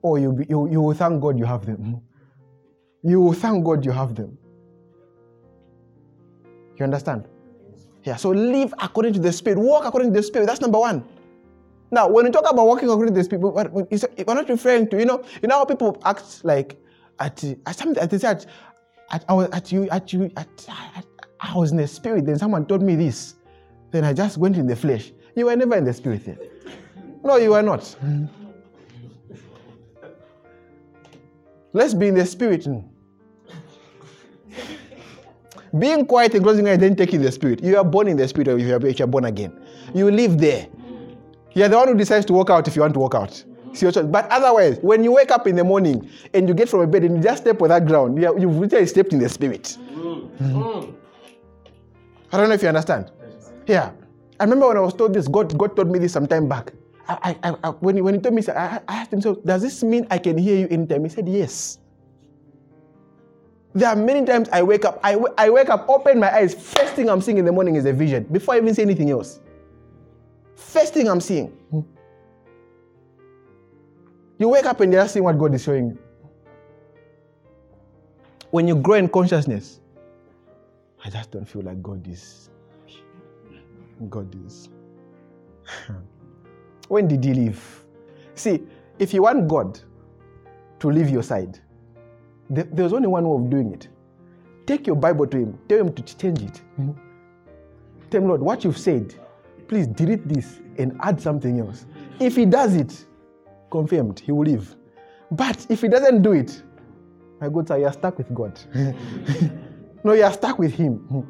oh, you, be, you, you will thank God you have them. Mm-hmm. You will thank God you have them. You understand? Yeah, so live according to the Spirit, walk according to the Spirit. That's number one. Now, when you talk about walking according to these people, we're not referring to, you know, you know how people act like at, at something, at, at, I was at you, at you, at, at, I was in the spirit, then someone told me this. Then I just went in the flesh. You were never in the spirit then. No, you were not. Let's be in the spirit. Being quiet and closing eyes, then taking the spirit. You are born in the spirit, if you are born again. You live there. You're the one who decides to walk out if you want to walk out. See your choice. But otherwise, when you wake up in the morning and you get from a bed and you just step on that ground, you have, you've literally stepped in the spirit. Mm. I don't know if you understand. Yeah. I remember when I was told this, God, God told me this some time back. I, I, I, when, he, when he told me, I, I asked him, so does this mean I can hear you anytime? He said, yes. There are many times I wake up, I, I wake up, open my eyes, first thing I'm seeing in the morning is a vision before I even see anything else. First thing I'm seeing. Hmm? You wake up and you're seeing what God is showing you. When you grow in consciousness, I just don't feel like God is. God is. when did he leave? See, if you want God to leave your side, there's only one way of doing it. Take your Bible to Him, tell Him to change it. Hmm? Tell Him, Lord, what you've said, please delete this and add something else. If He does it, confirmed, He will leave. But if He doesn't do it, my good sir, you are stuck with God. no, you are stuck with Him.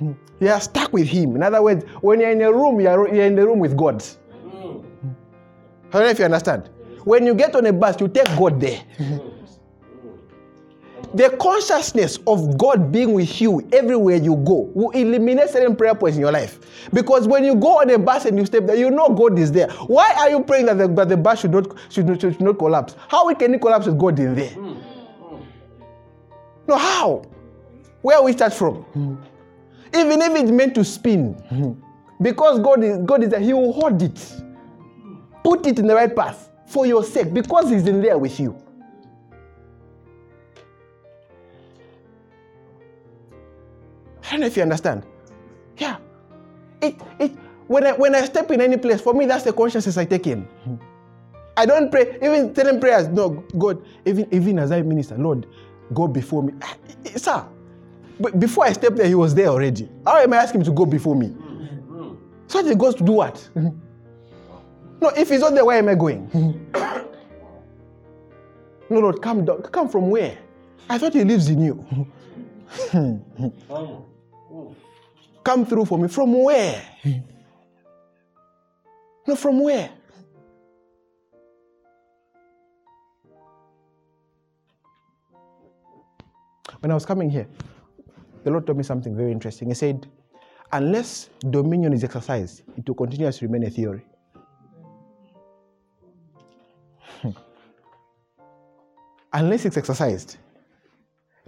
You are stuck with Him. In other words, when you're in a room, you are, you're in the room with God. Hmm. I don't know if you understand. When you get on a bus, you take God there. the consciousness of God being with you everywhere you go will eliminate certain prayer points in your life. Because when you go on a bus and you step there, you know God is there. Why are you praying that the, that the bus should not, should, not, should not collapse? How can it collapse with God in there? Hmm. No, how? Where we start from? Hmm. Even if it's meant to spin, hmm. because God is God is there, He will hold it. Put it in the right path for your sake, because He's in there with you. Don't know if you understand. Yeah. It, it, when, I, when I step in any place, for me, that's the consciousness I take in. I don't pray, even telling prayers, no, God, even, even as I minister, Lord, go before me. Ah, sir, but before I step there, he was there already. How am I asking him to go before me? So he goes to do what? no, if he's not there, where am I going? no, Lord, come. Come from where? I thought he lives in you. Come through for me. From where? No, from where? When I was coming here, the Lord told me something very interesting. He said, unless dominion is exercised, it will continue to remain a theory. unless it's exercised.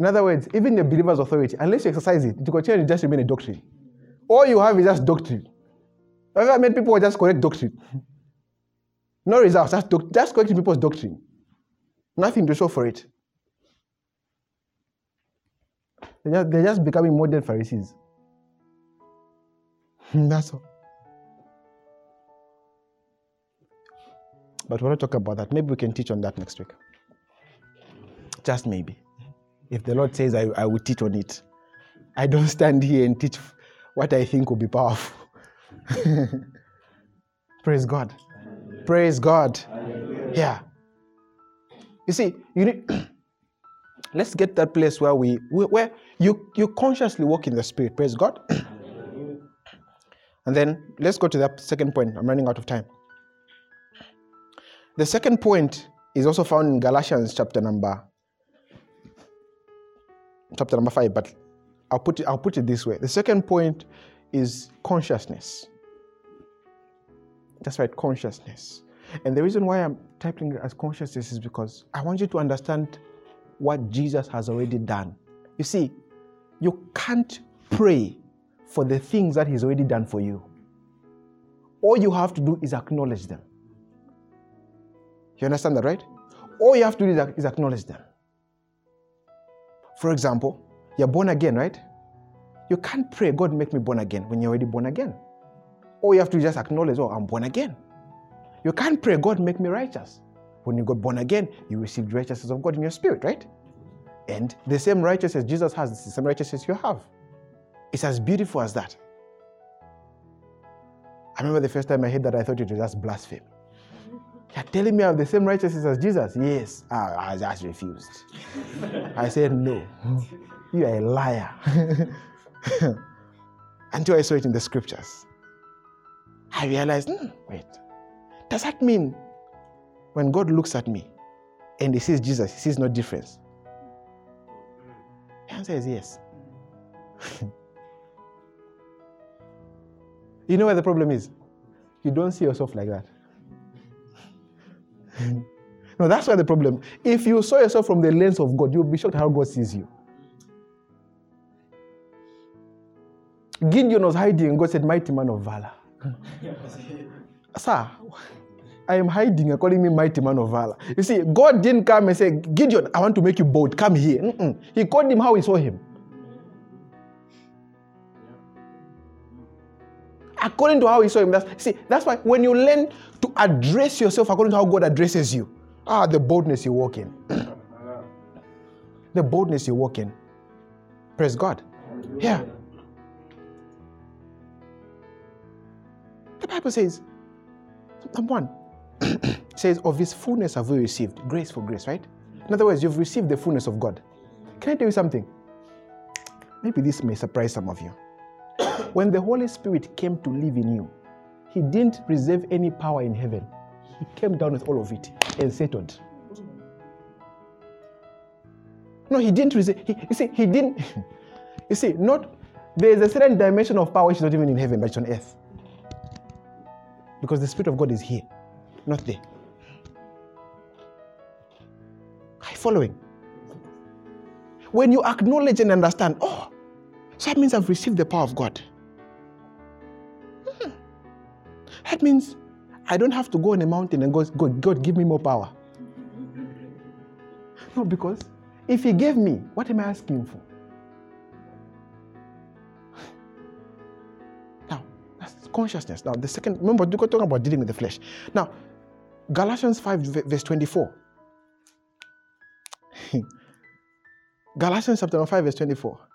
In other words, even the believer's authority, unless you exercise it, it will continue to just remain a doctrine. All you have is just doctrine. I've ever met people who just correct doctrine. No results, just, doc- just correcting people's doctrine. Nothing to show for it. They're just, they're just becoming modern Pharisees. That's all. But we're not talking about that. Maybe we can teach on that next week. Just maybe. If the Lord says I, I will teach on it, I don't stand here and teach what I think will be powerful. Praise God. Praise God. Yeah. You see, you need let's get that place where we where you you consciously walk in the spirit. Praise God. and then let's go to that second point. I'm running out of time. The second point is also found in Galatians chapter number chapter number five, but I'll put it, I'll put it this way. The second point is consciousness. That's right, consciousness. And the reason why I'm typing it as consciousness is because I want you to understand what Jesus has already done. You see, you can't pray for the things that He's already done for you. All you have to do is acknowledge them. You understand that, right? All you have to do is acknowledge them. For example, you're born again, right? You can't pray, God, make me born again when you're already born again. All you have to just acknowledge, oh, I'm born again. You can't pray, God, make me righteous. When you got born again, you received righteousness of God in your spirit, right? And the same righteousness Jesus has, the same righteousness you have. It's as beautiful as that. I remember the first time I heard that, I thought it was just blasphemy. You're telling me I have the same righteousness as Jesus? Yes. Ah, I just refused. I said, No. You are a liar. Until I saw it in the scriptures. I realized, hmm, wait, does that mean when God looks at me and he sees Jesus, he sees no difference? The answer is yes. you know where the problem is? You don't see yourself like that. No, that's why the problem. If you saw yourself from the lens of God, you'll be shocked how God sees you. Gideon was hiding, God said, Mighty man of valor. Sir, I am hiding and calling me mighty man of valor. You see, God didn't come and say, Gideon, I want to make you bold. Come here. Mm-mm. He called him how he saw him. According to how he saw him. That's, see, that's why when you learn to address yourself according to how God addresses you, ah, the boldness you walk in. the boldness you walk in. Praise God. Yeah. The Bible says, number one, says, of his fullness have we received. Grace for grace, right? In other words, you've received the fullness of God. Can I tell you something? Maybe this may surprise some of you. When the Holy Spirit came to live in you, he didn't reserve any power in heaven. He came down with all of it and settled. No, he didn't reserve. He, you see, he didn't. You see, not there is a certain dimension of power which is not even in heaven, but it's on earth. Because the Spirit of God is here, not there. Are you following? When you acknowledge and understand, oh, so that means I've received the power of God. Hmm. That means I don't have to go on a mountain and go, God, God, give me more power. No, because if He gave me, what am I asking for? Now, that's consciousness. Now, the second, remember, we're talking about dealing with the flesh. Now, Galatians 5, verse 24. Galatians chapter 5, verse 24.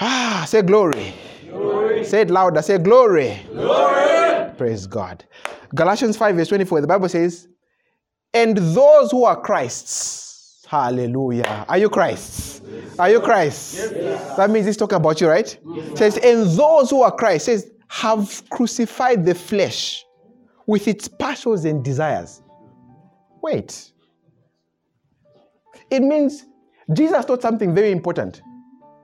Ah, say glory. glory. Say it louder. Say glory. Glory. Praise God. Galatians 5, verse 24. The Bible says, And those who are Christ's, Hallelujah. Are you Christ? Are you Christ? Yes. That means he's talking about you, right? Yes. Says, and those who are Christ says, have crucified the flesh with its passions and desires. Wait. It means Jesus taught something very important.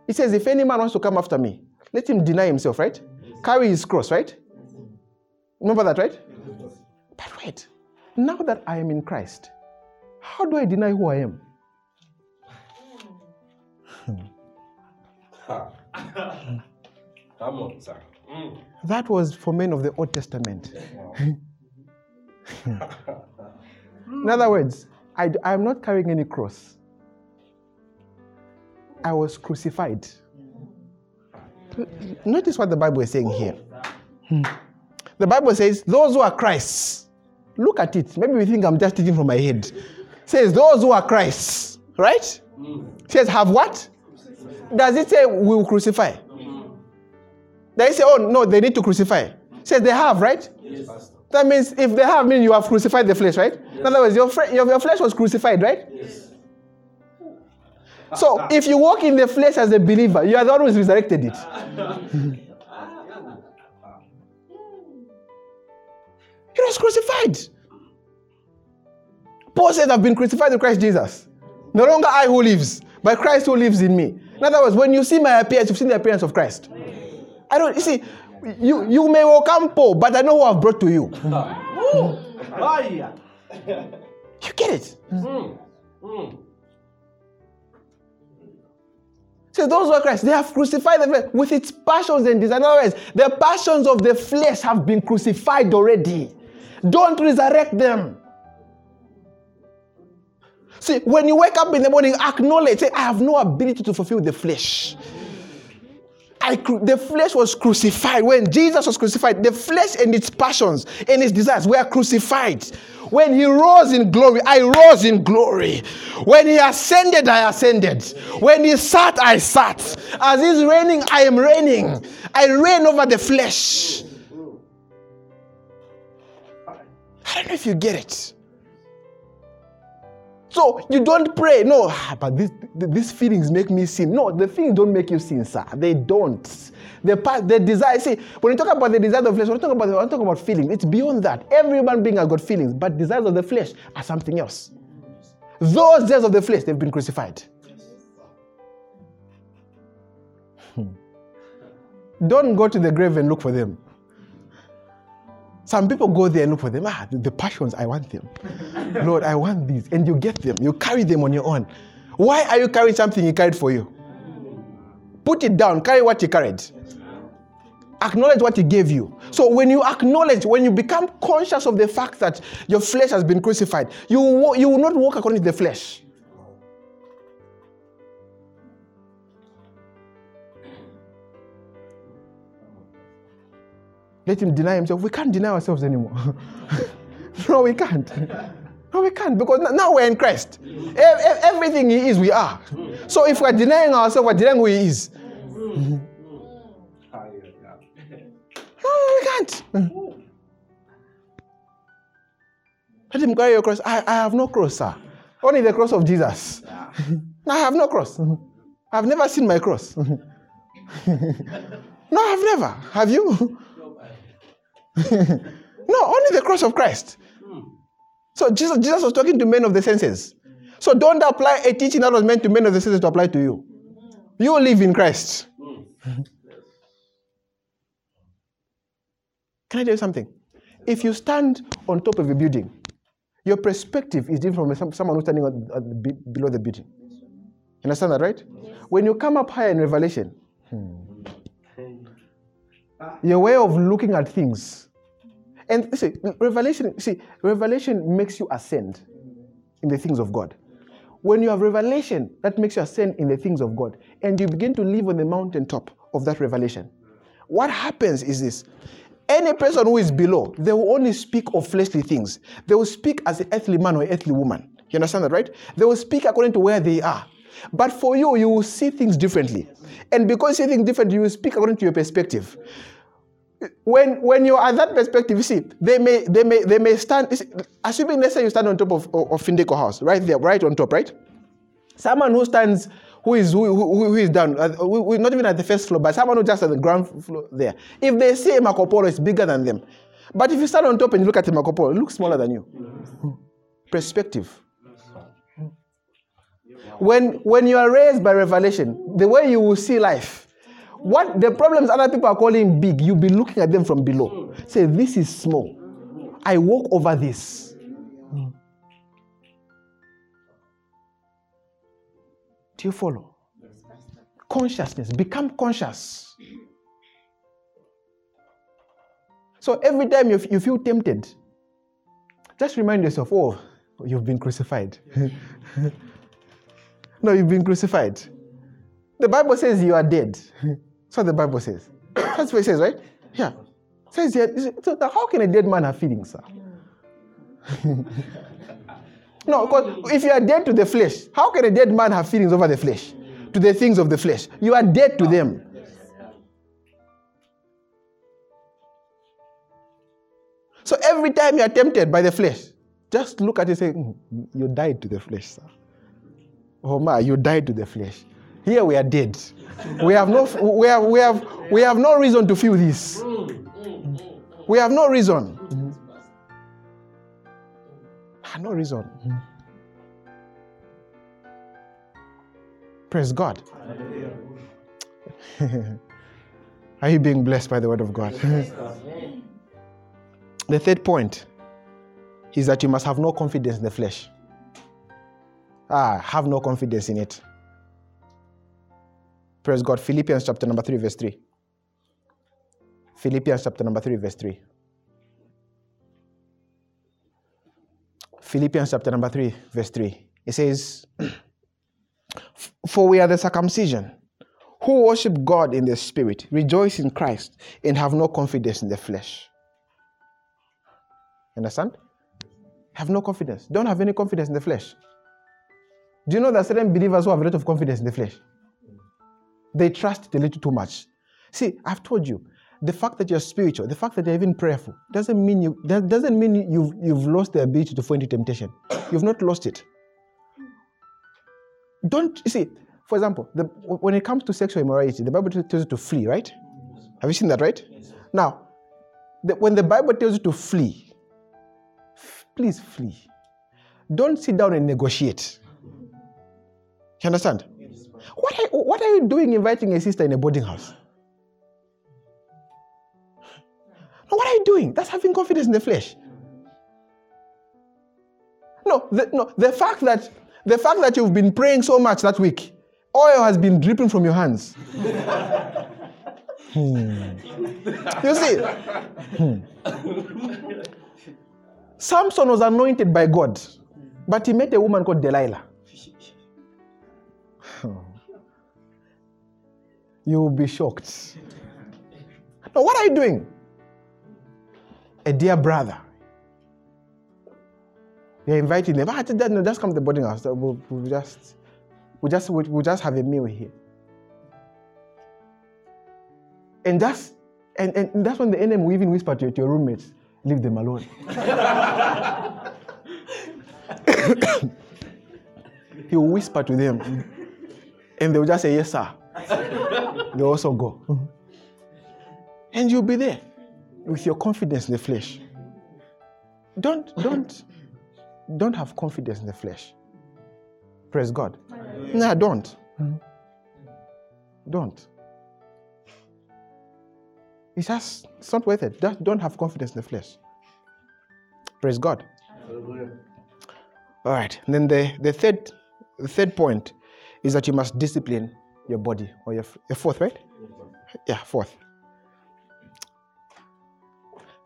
He says, if any man wants to come after me, let him deny himself, right? Carry his cross, right? Remember that, right? But wait, now that I am in Christ, how do I deny who I am? Come on, sir. Mm. That was for men of the Old Testament. In other words, I, I am not carrying any cross. I was crucified. Notice what the Bible is saying here. Hmm. The Bible says, Those who are Christ's. Look at it. Maybe you think I'm just teaching from my head. It says, Those who are Christ's. Right? It says, Have what? Does it say we will crucify? They say, oh no, they need to crucify. It says they have, right? Yes. That means if they have, mean you have crucified the flesh, right? Yes. In other words, your, your, your flesh was crucified, right? Yes. So if you walk in the flesh as a believer, you are the one who resurrected it. He was crucified. Paul said, I've been crucified with Christ Jesus. No longer I who lives, but Christ who lives in me. In other words, when you see my appearance, you've seen the appearance of Christ. I don't, you see, you, you may welcome Paul, but I know who I've brought to you. you get it? Hmm. Hmm. So those Christ, they have crucified the flesh with its passions and desires. In other words, the passions of the flesh have been crucified already. Don't resurrect them. See, when you wake up in the morning, acknowledge, say, I have no ability to fulfill the flesh. I, the flesh was crucified. When Jesus was crucified, the flesh and its passions and its desires were crucified. When he rose in glory, I rose in glory. When he ascended, I ascended. When he sat, I sat. As he's reigning, I am reigning. I reign over the flesh. I don't know if you get it. So you don't pray. No, ah, but these feelings make me sin. No, the feelings don't make you sin, sir. They don't. The part, the desire. See, when you talk about the desire of the flesh, we're talk about when you talk about feelings, it's beyond that. Every human being has got feelings, but desires of the flesh are something else. Those desires of the flesh, they've been crucified. Hmm. Don't go to the grave and look for them. Some people go there and look for them. Ah, the passions, I want them. Lord, I want these. And you get them. You carry them on your own. Why are you carrying something He carried for you? Put it down. Carry what he carried. Acknowledge what he gave you. So when you acknowledge, when you become conscious of the fact that your flesh has been crucified, you you will not walk according to the flesh. Let him deny himself. We can't deny ourselves anymore. no, we can't. No, we can't because now we're in Christ. Everything He is, we are. So if we're denying ourselves, we're denying who He is. No, we can't. Let him carry your cross. I, I have no cross, sir. Only the cross of Jesus. I have no cross. I've never seen my cross. no, I've never. Have you? no, only the cross of Christ. So Jesus, Jesus was talking to men of the senses. So don't apply a teaching that was meant to men of the senses to apply to you. You live in Christ. Can I tell you something? If you stand on top of a building, your perspective is different from someone who's standing on, uh, below the building. You understand that, right? When you come up higher in Revelation, hmm, your way of looking at things and see, revelation, see, revelation makes you ascend in the things of God. When you have revelation, that makes you ascend in the things of God, and you begin to live on the mountaintop of that revelation. What happens is this any person who is below, they will only speak of fleshly things. They will speak as an earthly man or earthly woman. You understand that, right? They will speak according to where they are. But for you, you will see things differently. And because you see things differently, you will speak according to your perspective when when you're at that perspective, you see, they may they may they may stand. See, assuming let's say you stand on top of of Findeco House, right there, right on top, right. Someone who stands, who is who, who, who is down, uh, who, not even at the first floor, but someone who just at the ground floor there. If they say Marco Polo is bigger than them, but if you stand on top and you look at Marco Polo, it looks smaller than you. Perspective. When when you are raised by revelation, the way you will see life what the problems other people are calling big, you'll be looking at them from below. Mm. Say, this is small. I walk over this. Do you follow? Consciousness. Become conscious. So every time you, you feel tempted, just remind yourself, oh, you've been crucified. no, you've been crucified. The Bible says you are dead. That's what the Bible says. That's what it says, right? Yeah. It says here, so how can a dead man have feelings, sir? no, because if you are dead to the flesh, how can a dead man have feelings over the flesh? To the things of the flesh. You are dead to them. So every time you are tempted by the flesh, just look at it and say, mm, You died to the flesh, sir. Oh, my, you died to the flesh. Here we are dead. We have no, we have, we have, we have no reason to feel this. We have no reason. Mm-hmm. No reason. Praise God. Are you being blessed by the word of God? the third point is that you must have no confidence in the flesh. Ah, have no confidence in it. Praise God. Philippians chapter number 3, verse 3. Philippians chapter number 3, verse 3. Philippians chapter number 3, verse 3. It says, For we are the circumcision who worship God in the spirit, rejoice in Christ, and have no confidence in the flesh. Understand? Have no confidence. Don't have any confidence in the flesh. Do you know that certain believers who have a lot of confidence in the flesh? They trust it a little too much. See, I've told you, the fact that you're spiritual, the fact that you're even prayerful, doesn't mean you that doesn't mean you've you've lost the ability to fall into temptation. You've not lost it. Don't you see? For example, the, when it comes to sexual immorality, the Bible tells you to flee, right? Have you seen that, right? Yes. Now, the, when the Bible tells you to flee, f- please flee. Don't sit down and negotiate. You understand? What are, what are you doing inviting a sister in a boarding house? What are you doing? That's having confidence in the flesh. No, the, no, the fact that the fact that you've been praying so much that week oil has been dripping from your hands. Hmm. You see, hmm. Samson was anointed by God, but he met a woman called Delilah. You will be shocked. Now, what are you doing? A dear brother. You're inviting them. Ah, no, just come to the boarding house. We'll, we'll just, we'll just, we'll just have a meal here. And that's, and, and that's when the enemy will even whisper to, to your roommates, leave them alone. he will whisper to them, and they will just say, yes, sir. They also go. Mm-hmm. and you'll be there with your confidence in the flesh. Don't, don't, don't have confidence in the flesh. Praise God. No, don't. Don't. It's just, it's not worth it. Just don't have confidence in the flesh. Praise God. All right. And then the, the third the third point is that you must discipline your body or your, your fourth, right? Yeah, fourth.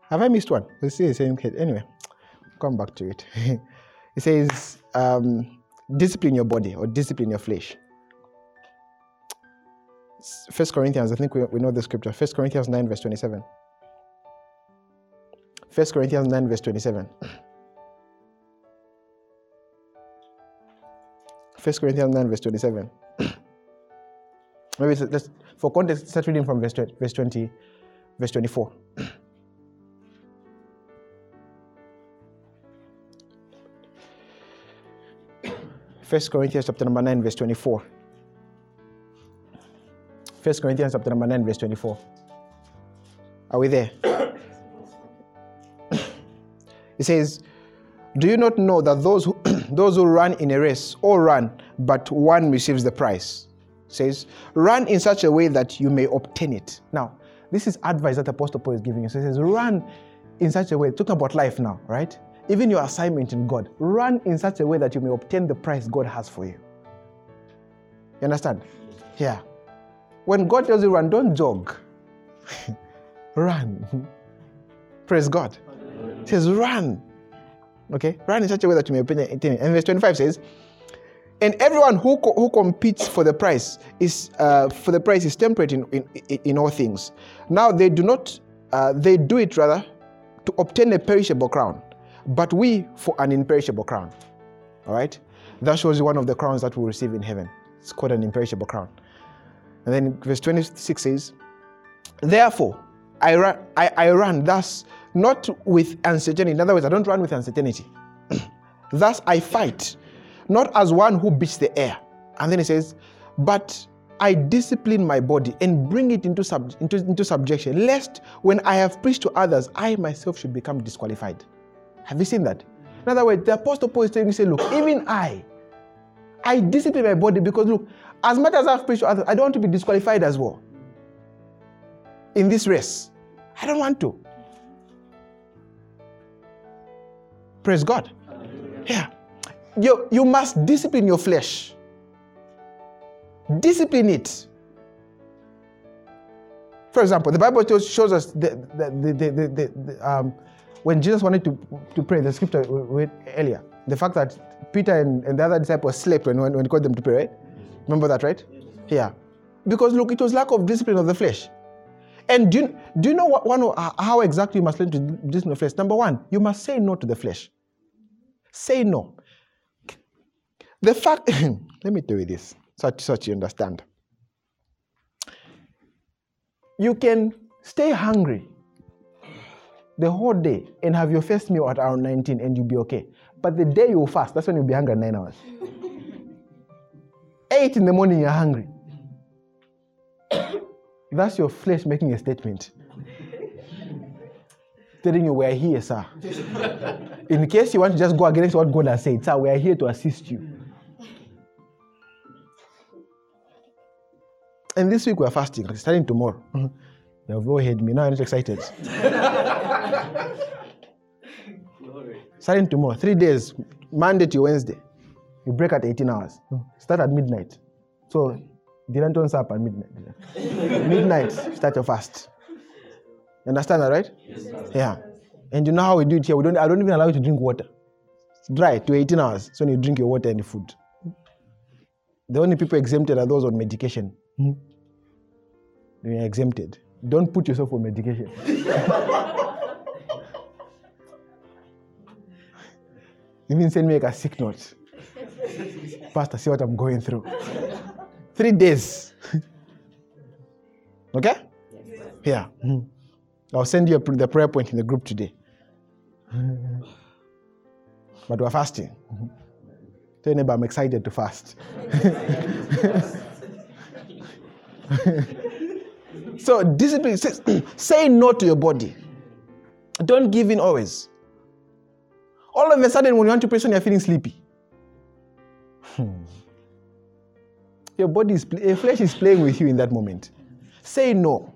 Have I missed one? Let's see the same kid. Anyway, come back to it. it says, um, discipline your body or discipline your flesh. First Corinthians, I think we, we know the scripture. First Corinthians 9, verse 27. First Corinthians 9, verse 27. First Corinthians 9, verse 27. Maybe let's, for context, start reading from verse 20, verse 20, verse 24. First Corinthians chapter number 9, verse 24. First Corinthians chapter number 9, verse 24. Are we there? it says, Do you not know that those who those who run in a race all run, but one receives the prize? Says, run in such a way that you may obtain it. Now, this is advice that Apostle Paul is giving you. So he says, run in such a way, talking about life now, right? Even your assignment in God, run in such a way that you may obtain the prize God has for you. You understand? Yeah. When God tells you run, don't jog. run. Praise God. He says, run. Okay? Run in such a way that you may obtain it. And verse 25 says, and everyone who, co- who competes for the prize is uh, for the prize is temperate in, in, in all things. Now they do not uh, they do it rather to obtain a perishable crown, but we for an imperishable crown. All right, that shows you one of the crowns that we will receive in heaven. It's called an imperishable crown. And then verse 26 says, Therefore, I run, I, I run thus not with uncertainty. In other words, I don't run with uncertainty. thus I fight not as one who beats the air. And then he says, But I discipline my body and bring it into, sub, into, into subjection, lest when I have preached to others, I myself should become disqualified. Have you seen that? In other words, the Apostle Paul is telling you, say, Look, even I, I discipline my body because, look, as much as I've preached to others, I don't want to be disqualified as well in this race. I don't want to. Praise God. Yeah you, you must discipline your flesh. Discipline it. For example, the Bible shows us the, the, the, the um, when Jesus wanted to, to pray, the scripture read earlier, the fact that Peter and, and the other disciples slept when, when, when he called them to pray, right? Remember that, right? Yeah. Because look, it was lack of discipline of the flesh. And do you, do you know what, one, how exactly you must learn to discipline the flesh? Number one, you must say no to the flesh. Say no. The fact, let me tell you this, such such you understand. You can stay hungry the whole day and have your first meal at around 19 and you'll be okay. But the day you fast, that's when you'll be hungry nine hours. Eight in the morning, you're hungry. That's your flesh making a statement. Telling you, we're here, sir. In case you want to just go against what God has said, sir, we are here to assist you. And this week we're fasting, starting tomorrow. Mm-hmm. You've all heard me. Now I'm not excited. starting tomorrow, three days, Monday to Wednesday. You break at 18 hours. Mm. Start at midnight. So dinner turns up at midnight. midnight, start your fast. You understand that, right? Yes, Yeah. And you know how we do it here? We don't I don't even allow you to drink water. It's dry to 18 hours. So you drink your water and your food. The only people exempted are those on medication. You're exempted. Don't put yourself on medication. Even send me like a sick note. Pastor, see what I'm going through. Three days. okay? Yeah. Mhm. I'll send you a, the prayer point in the group today. But we're fasting. Tell your neighbor I'm excited to fast. So discipline says say no to your body. Don't give in always. All of a sudden, when you want to pray, you're feeling sleepy. Hmm. Your body is, your flesh is playing with you in that moment. Say no.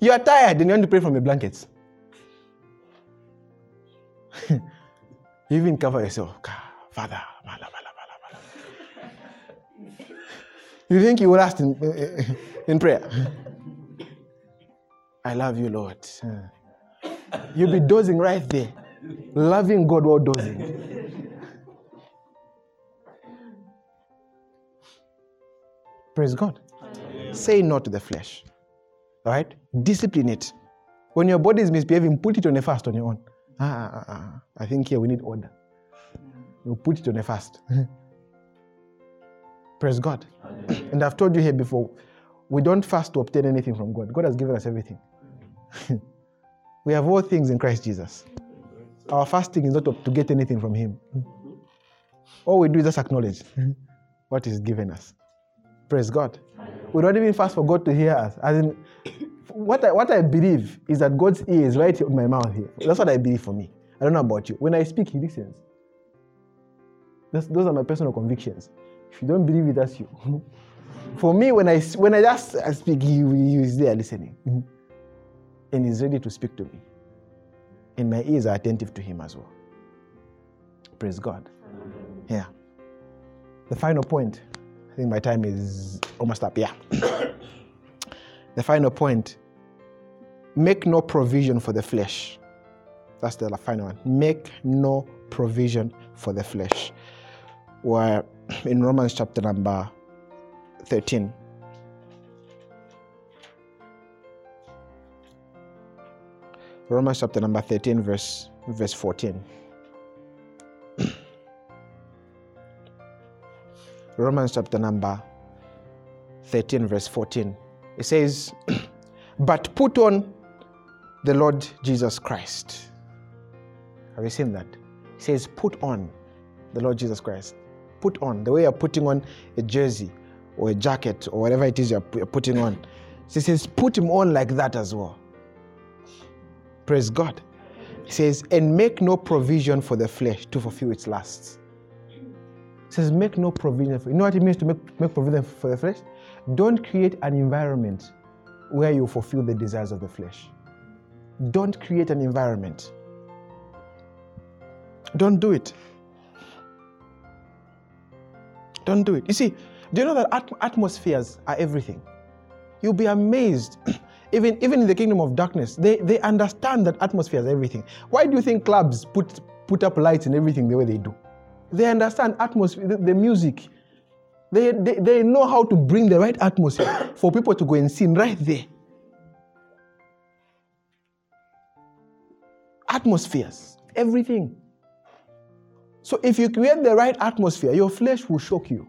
You are tired and you want to pray from your blankets. you even cover yourself. "Ka- Father, you think you will last in, in prayer. I love you, Lord. You'll be dozing right there, loving God while dozing. Praise God. Say no to the flesh. All right? Discipline it. When your body is misbehaving, put it on a fast on your own. Ah, ah, ah, ah. I think here we need order. You put it on a fast. Praise God. and I've told you here before, we don't fast to obtain anything from God. God has given us everything. we have all things in Christ Jesus. Our fasting is not to to get anything from Him. All we do is just acknowledge what He's given us. Praise God. We don't even fast for God to hear us. As in, what I, what I believe is that God's ear is right in my mouth here. That's what I believe for me. I don't know about you. When I speak, He listens. That's, those are my personal convictions. If you don't believe it, that's you. for me, when I when I just I speak, He, he is there listening, mm-hmm. and He's ready to speak to me. And my ears are attentive to Him as well. Praise God. Yeah. The final point. I think my time is almost up. Yeah. the final point. Make no provision for the flesh. That's the final one. Make no provision for the flesh. We're in Romans chapter number 13. Romans chapter number 13, verse, verse 14. Romans chapter number 13, verse 14. It says, But put on the Lord Jesus Christ. Have you seen that? It says, Put on the Lord Jesus Christ. Put on. The way you're putting on a jersey or a jacket or whatever it is you're putting on. It says, Put him on like that as well. Praise God. It says, And make no provision for the flesh to fulfill its lusts. It says, make no provision for you know what it means to make, make provision for the flesh? Don't create an environment where you fulfill the desires of the flesh. Don't create an environment. Don't do it. Don't do it. You see, do you know that at- atmospheres are everything? You'll be amazed. even, even in the kingdom of darkness, they, they understand that atmosphere is everything. Why do you think clubs put, put up lights and everything the way they do? They understand atmosphere, the, the music. They, they, they know how to bring the right atmosphere for people to go and sing right there. Atmospheres, everything. So if you create the right atmosphere, your flesh will shock you.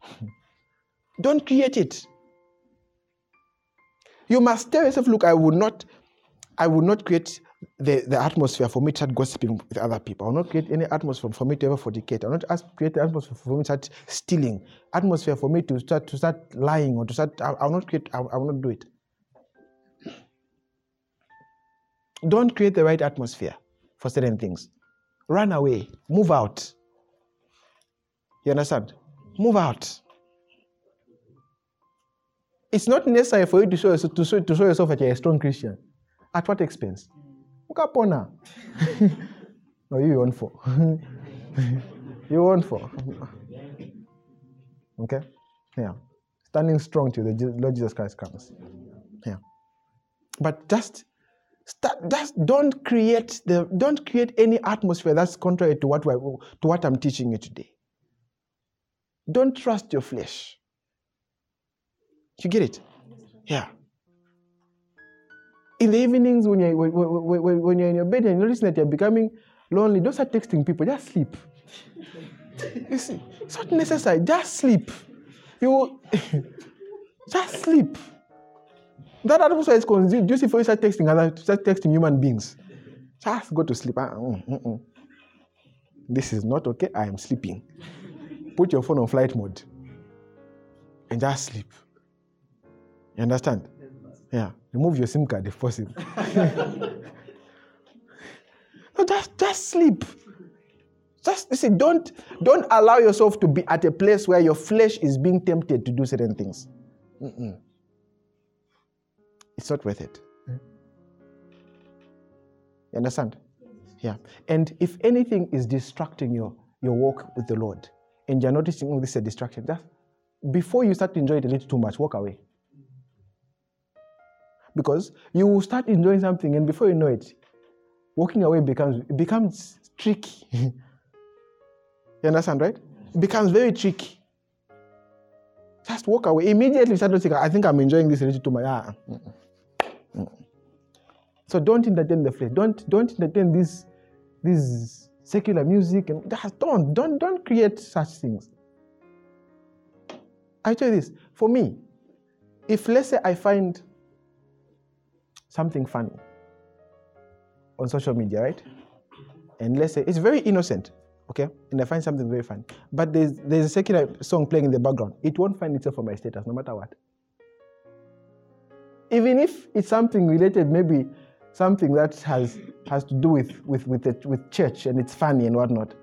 Don't create it. You must tell yourself, look, I will not, I will not create the, the atmosphere for me to start gossiping with other people. I will not create any atmosphere for me to ever fornicate. I will not ask, create the atmosphere for me to start stealing. Atmosphere for me to start to start lying or to start. I, I will not create. I, I will not do it. Don't create the right atmosphere for certain things. Run away. Move out. You understand? Move out. It's not necessary for you to show, yourself, to, show, to show yourself that you're a strong Christian. At what expense? Ukapona. no, you want for. you want for. Okay? Yeah. Standing strong till the Lord Jesus Christ comes. Yeah. But just start, just don't create the don't create any atmosphere that's contrary to what to what I'm teaching you today. Don't trust your flesh. You get it? Yeah. In the evenings when you're, when, when- when you're in your bed and you notice that you're becoming lonely, don't start texting people, just sleep. You see, it's not necessary, just sleep. You just sleep. That atmosphere is conducive for you start texting other start texting human beings. Just go to sleep. Ah, mm, mm, mm. This is not okay. I am sleeping. Put your phone on flight mode and just sleep. You understand? Yeah. Remove your SIM card if possible. no, just just sleep. Just you see, don't don't allow yourself to be at a place where your flesh is being tempted to do certain things. Mm-mm. It's not worth it. You understand? Yeah. And if anything is distracting your your walk with the Lord, and you're noticing oh, this is a distraction, just before you start to enjoy it a little too much, walk away. Because you will start enjoying something, and before you know it, walking away becomes it becomes tricky. you understand, right? It becomes very tricky. Just walk away. Immediately start to think, I think I'm enjoying this a little too much. Ah, mm, mm, mm. So don't entertain the flesh. Don't don't entertain this this secular music and don't don't don't create such things. I tell you this, for me, if let's say I find something funny on social media, right? And let's say it's very innocent, okay? And I find something very funny. But there's there's a secular song playing in the background. It won't find itself on my status, no matter what. Even if it's something related, maybe something that has has to do with with with, the, with church and it's funny and whatnot.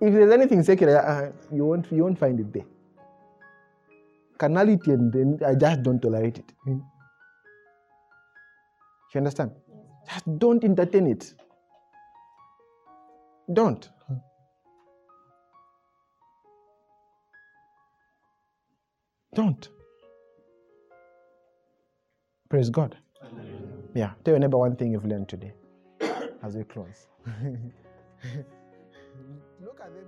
If there's anything secular, uh, you won't you won't find it there. Carnality and then I just don't tolerate it. You understand? Just don't entertain it. Don't. Don't. Praise God. Yeah. Tell your neighbor one thing you've learned today as we close. Look at them.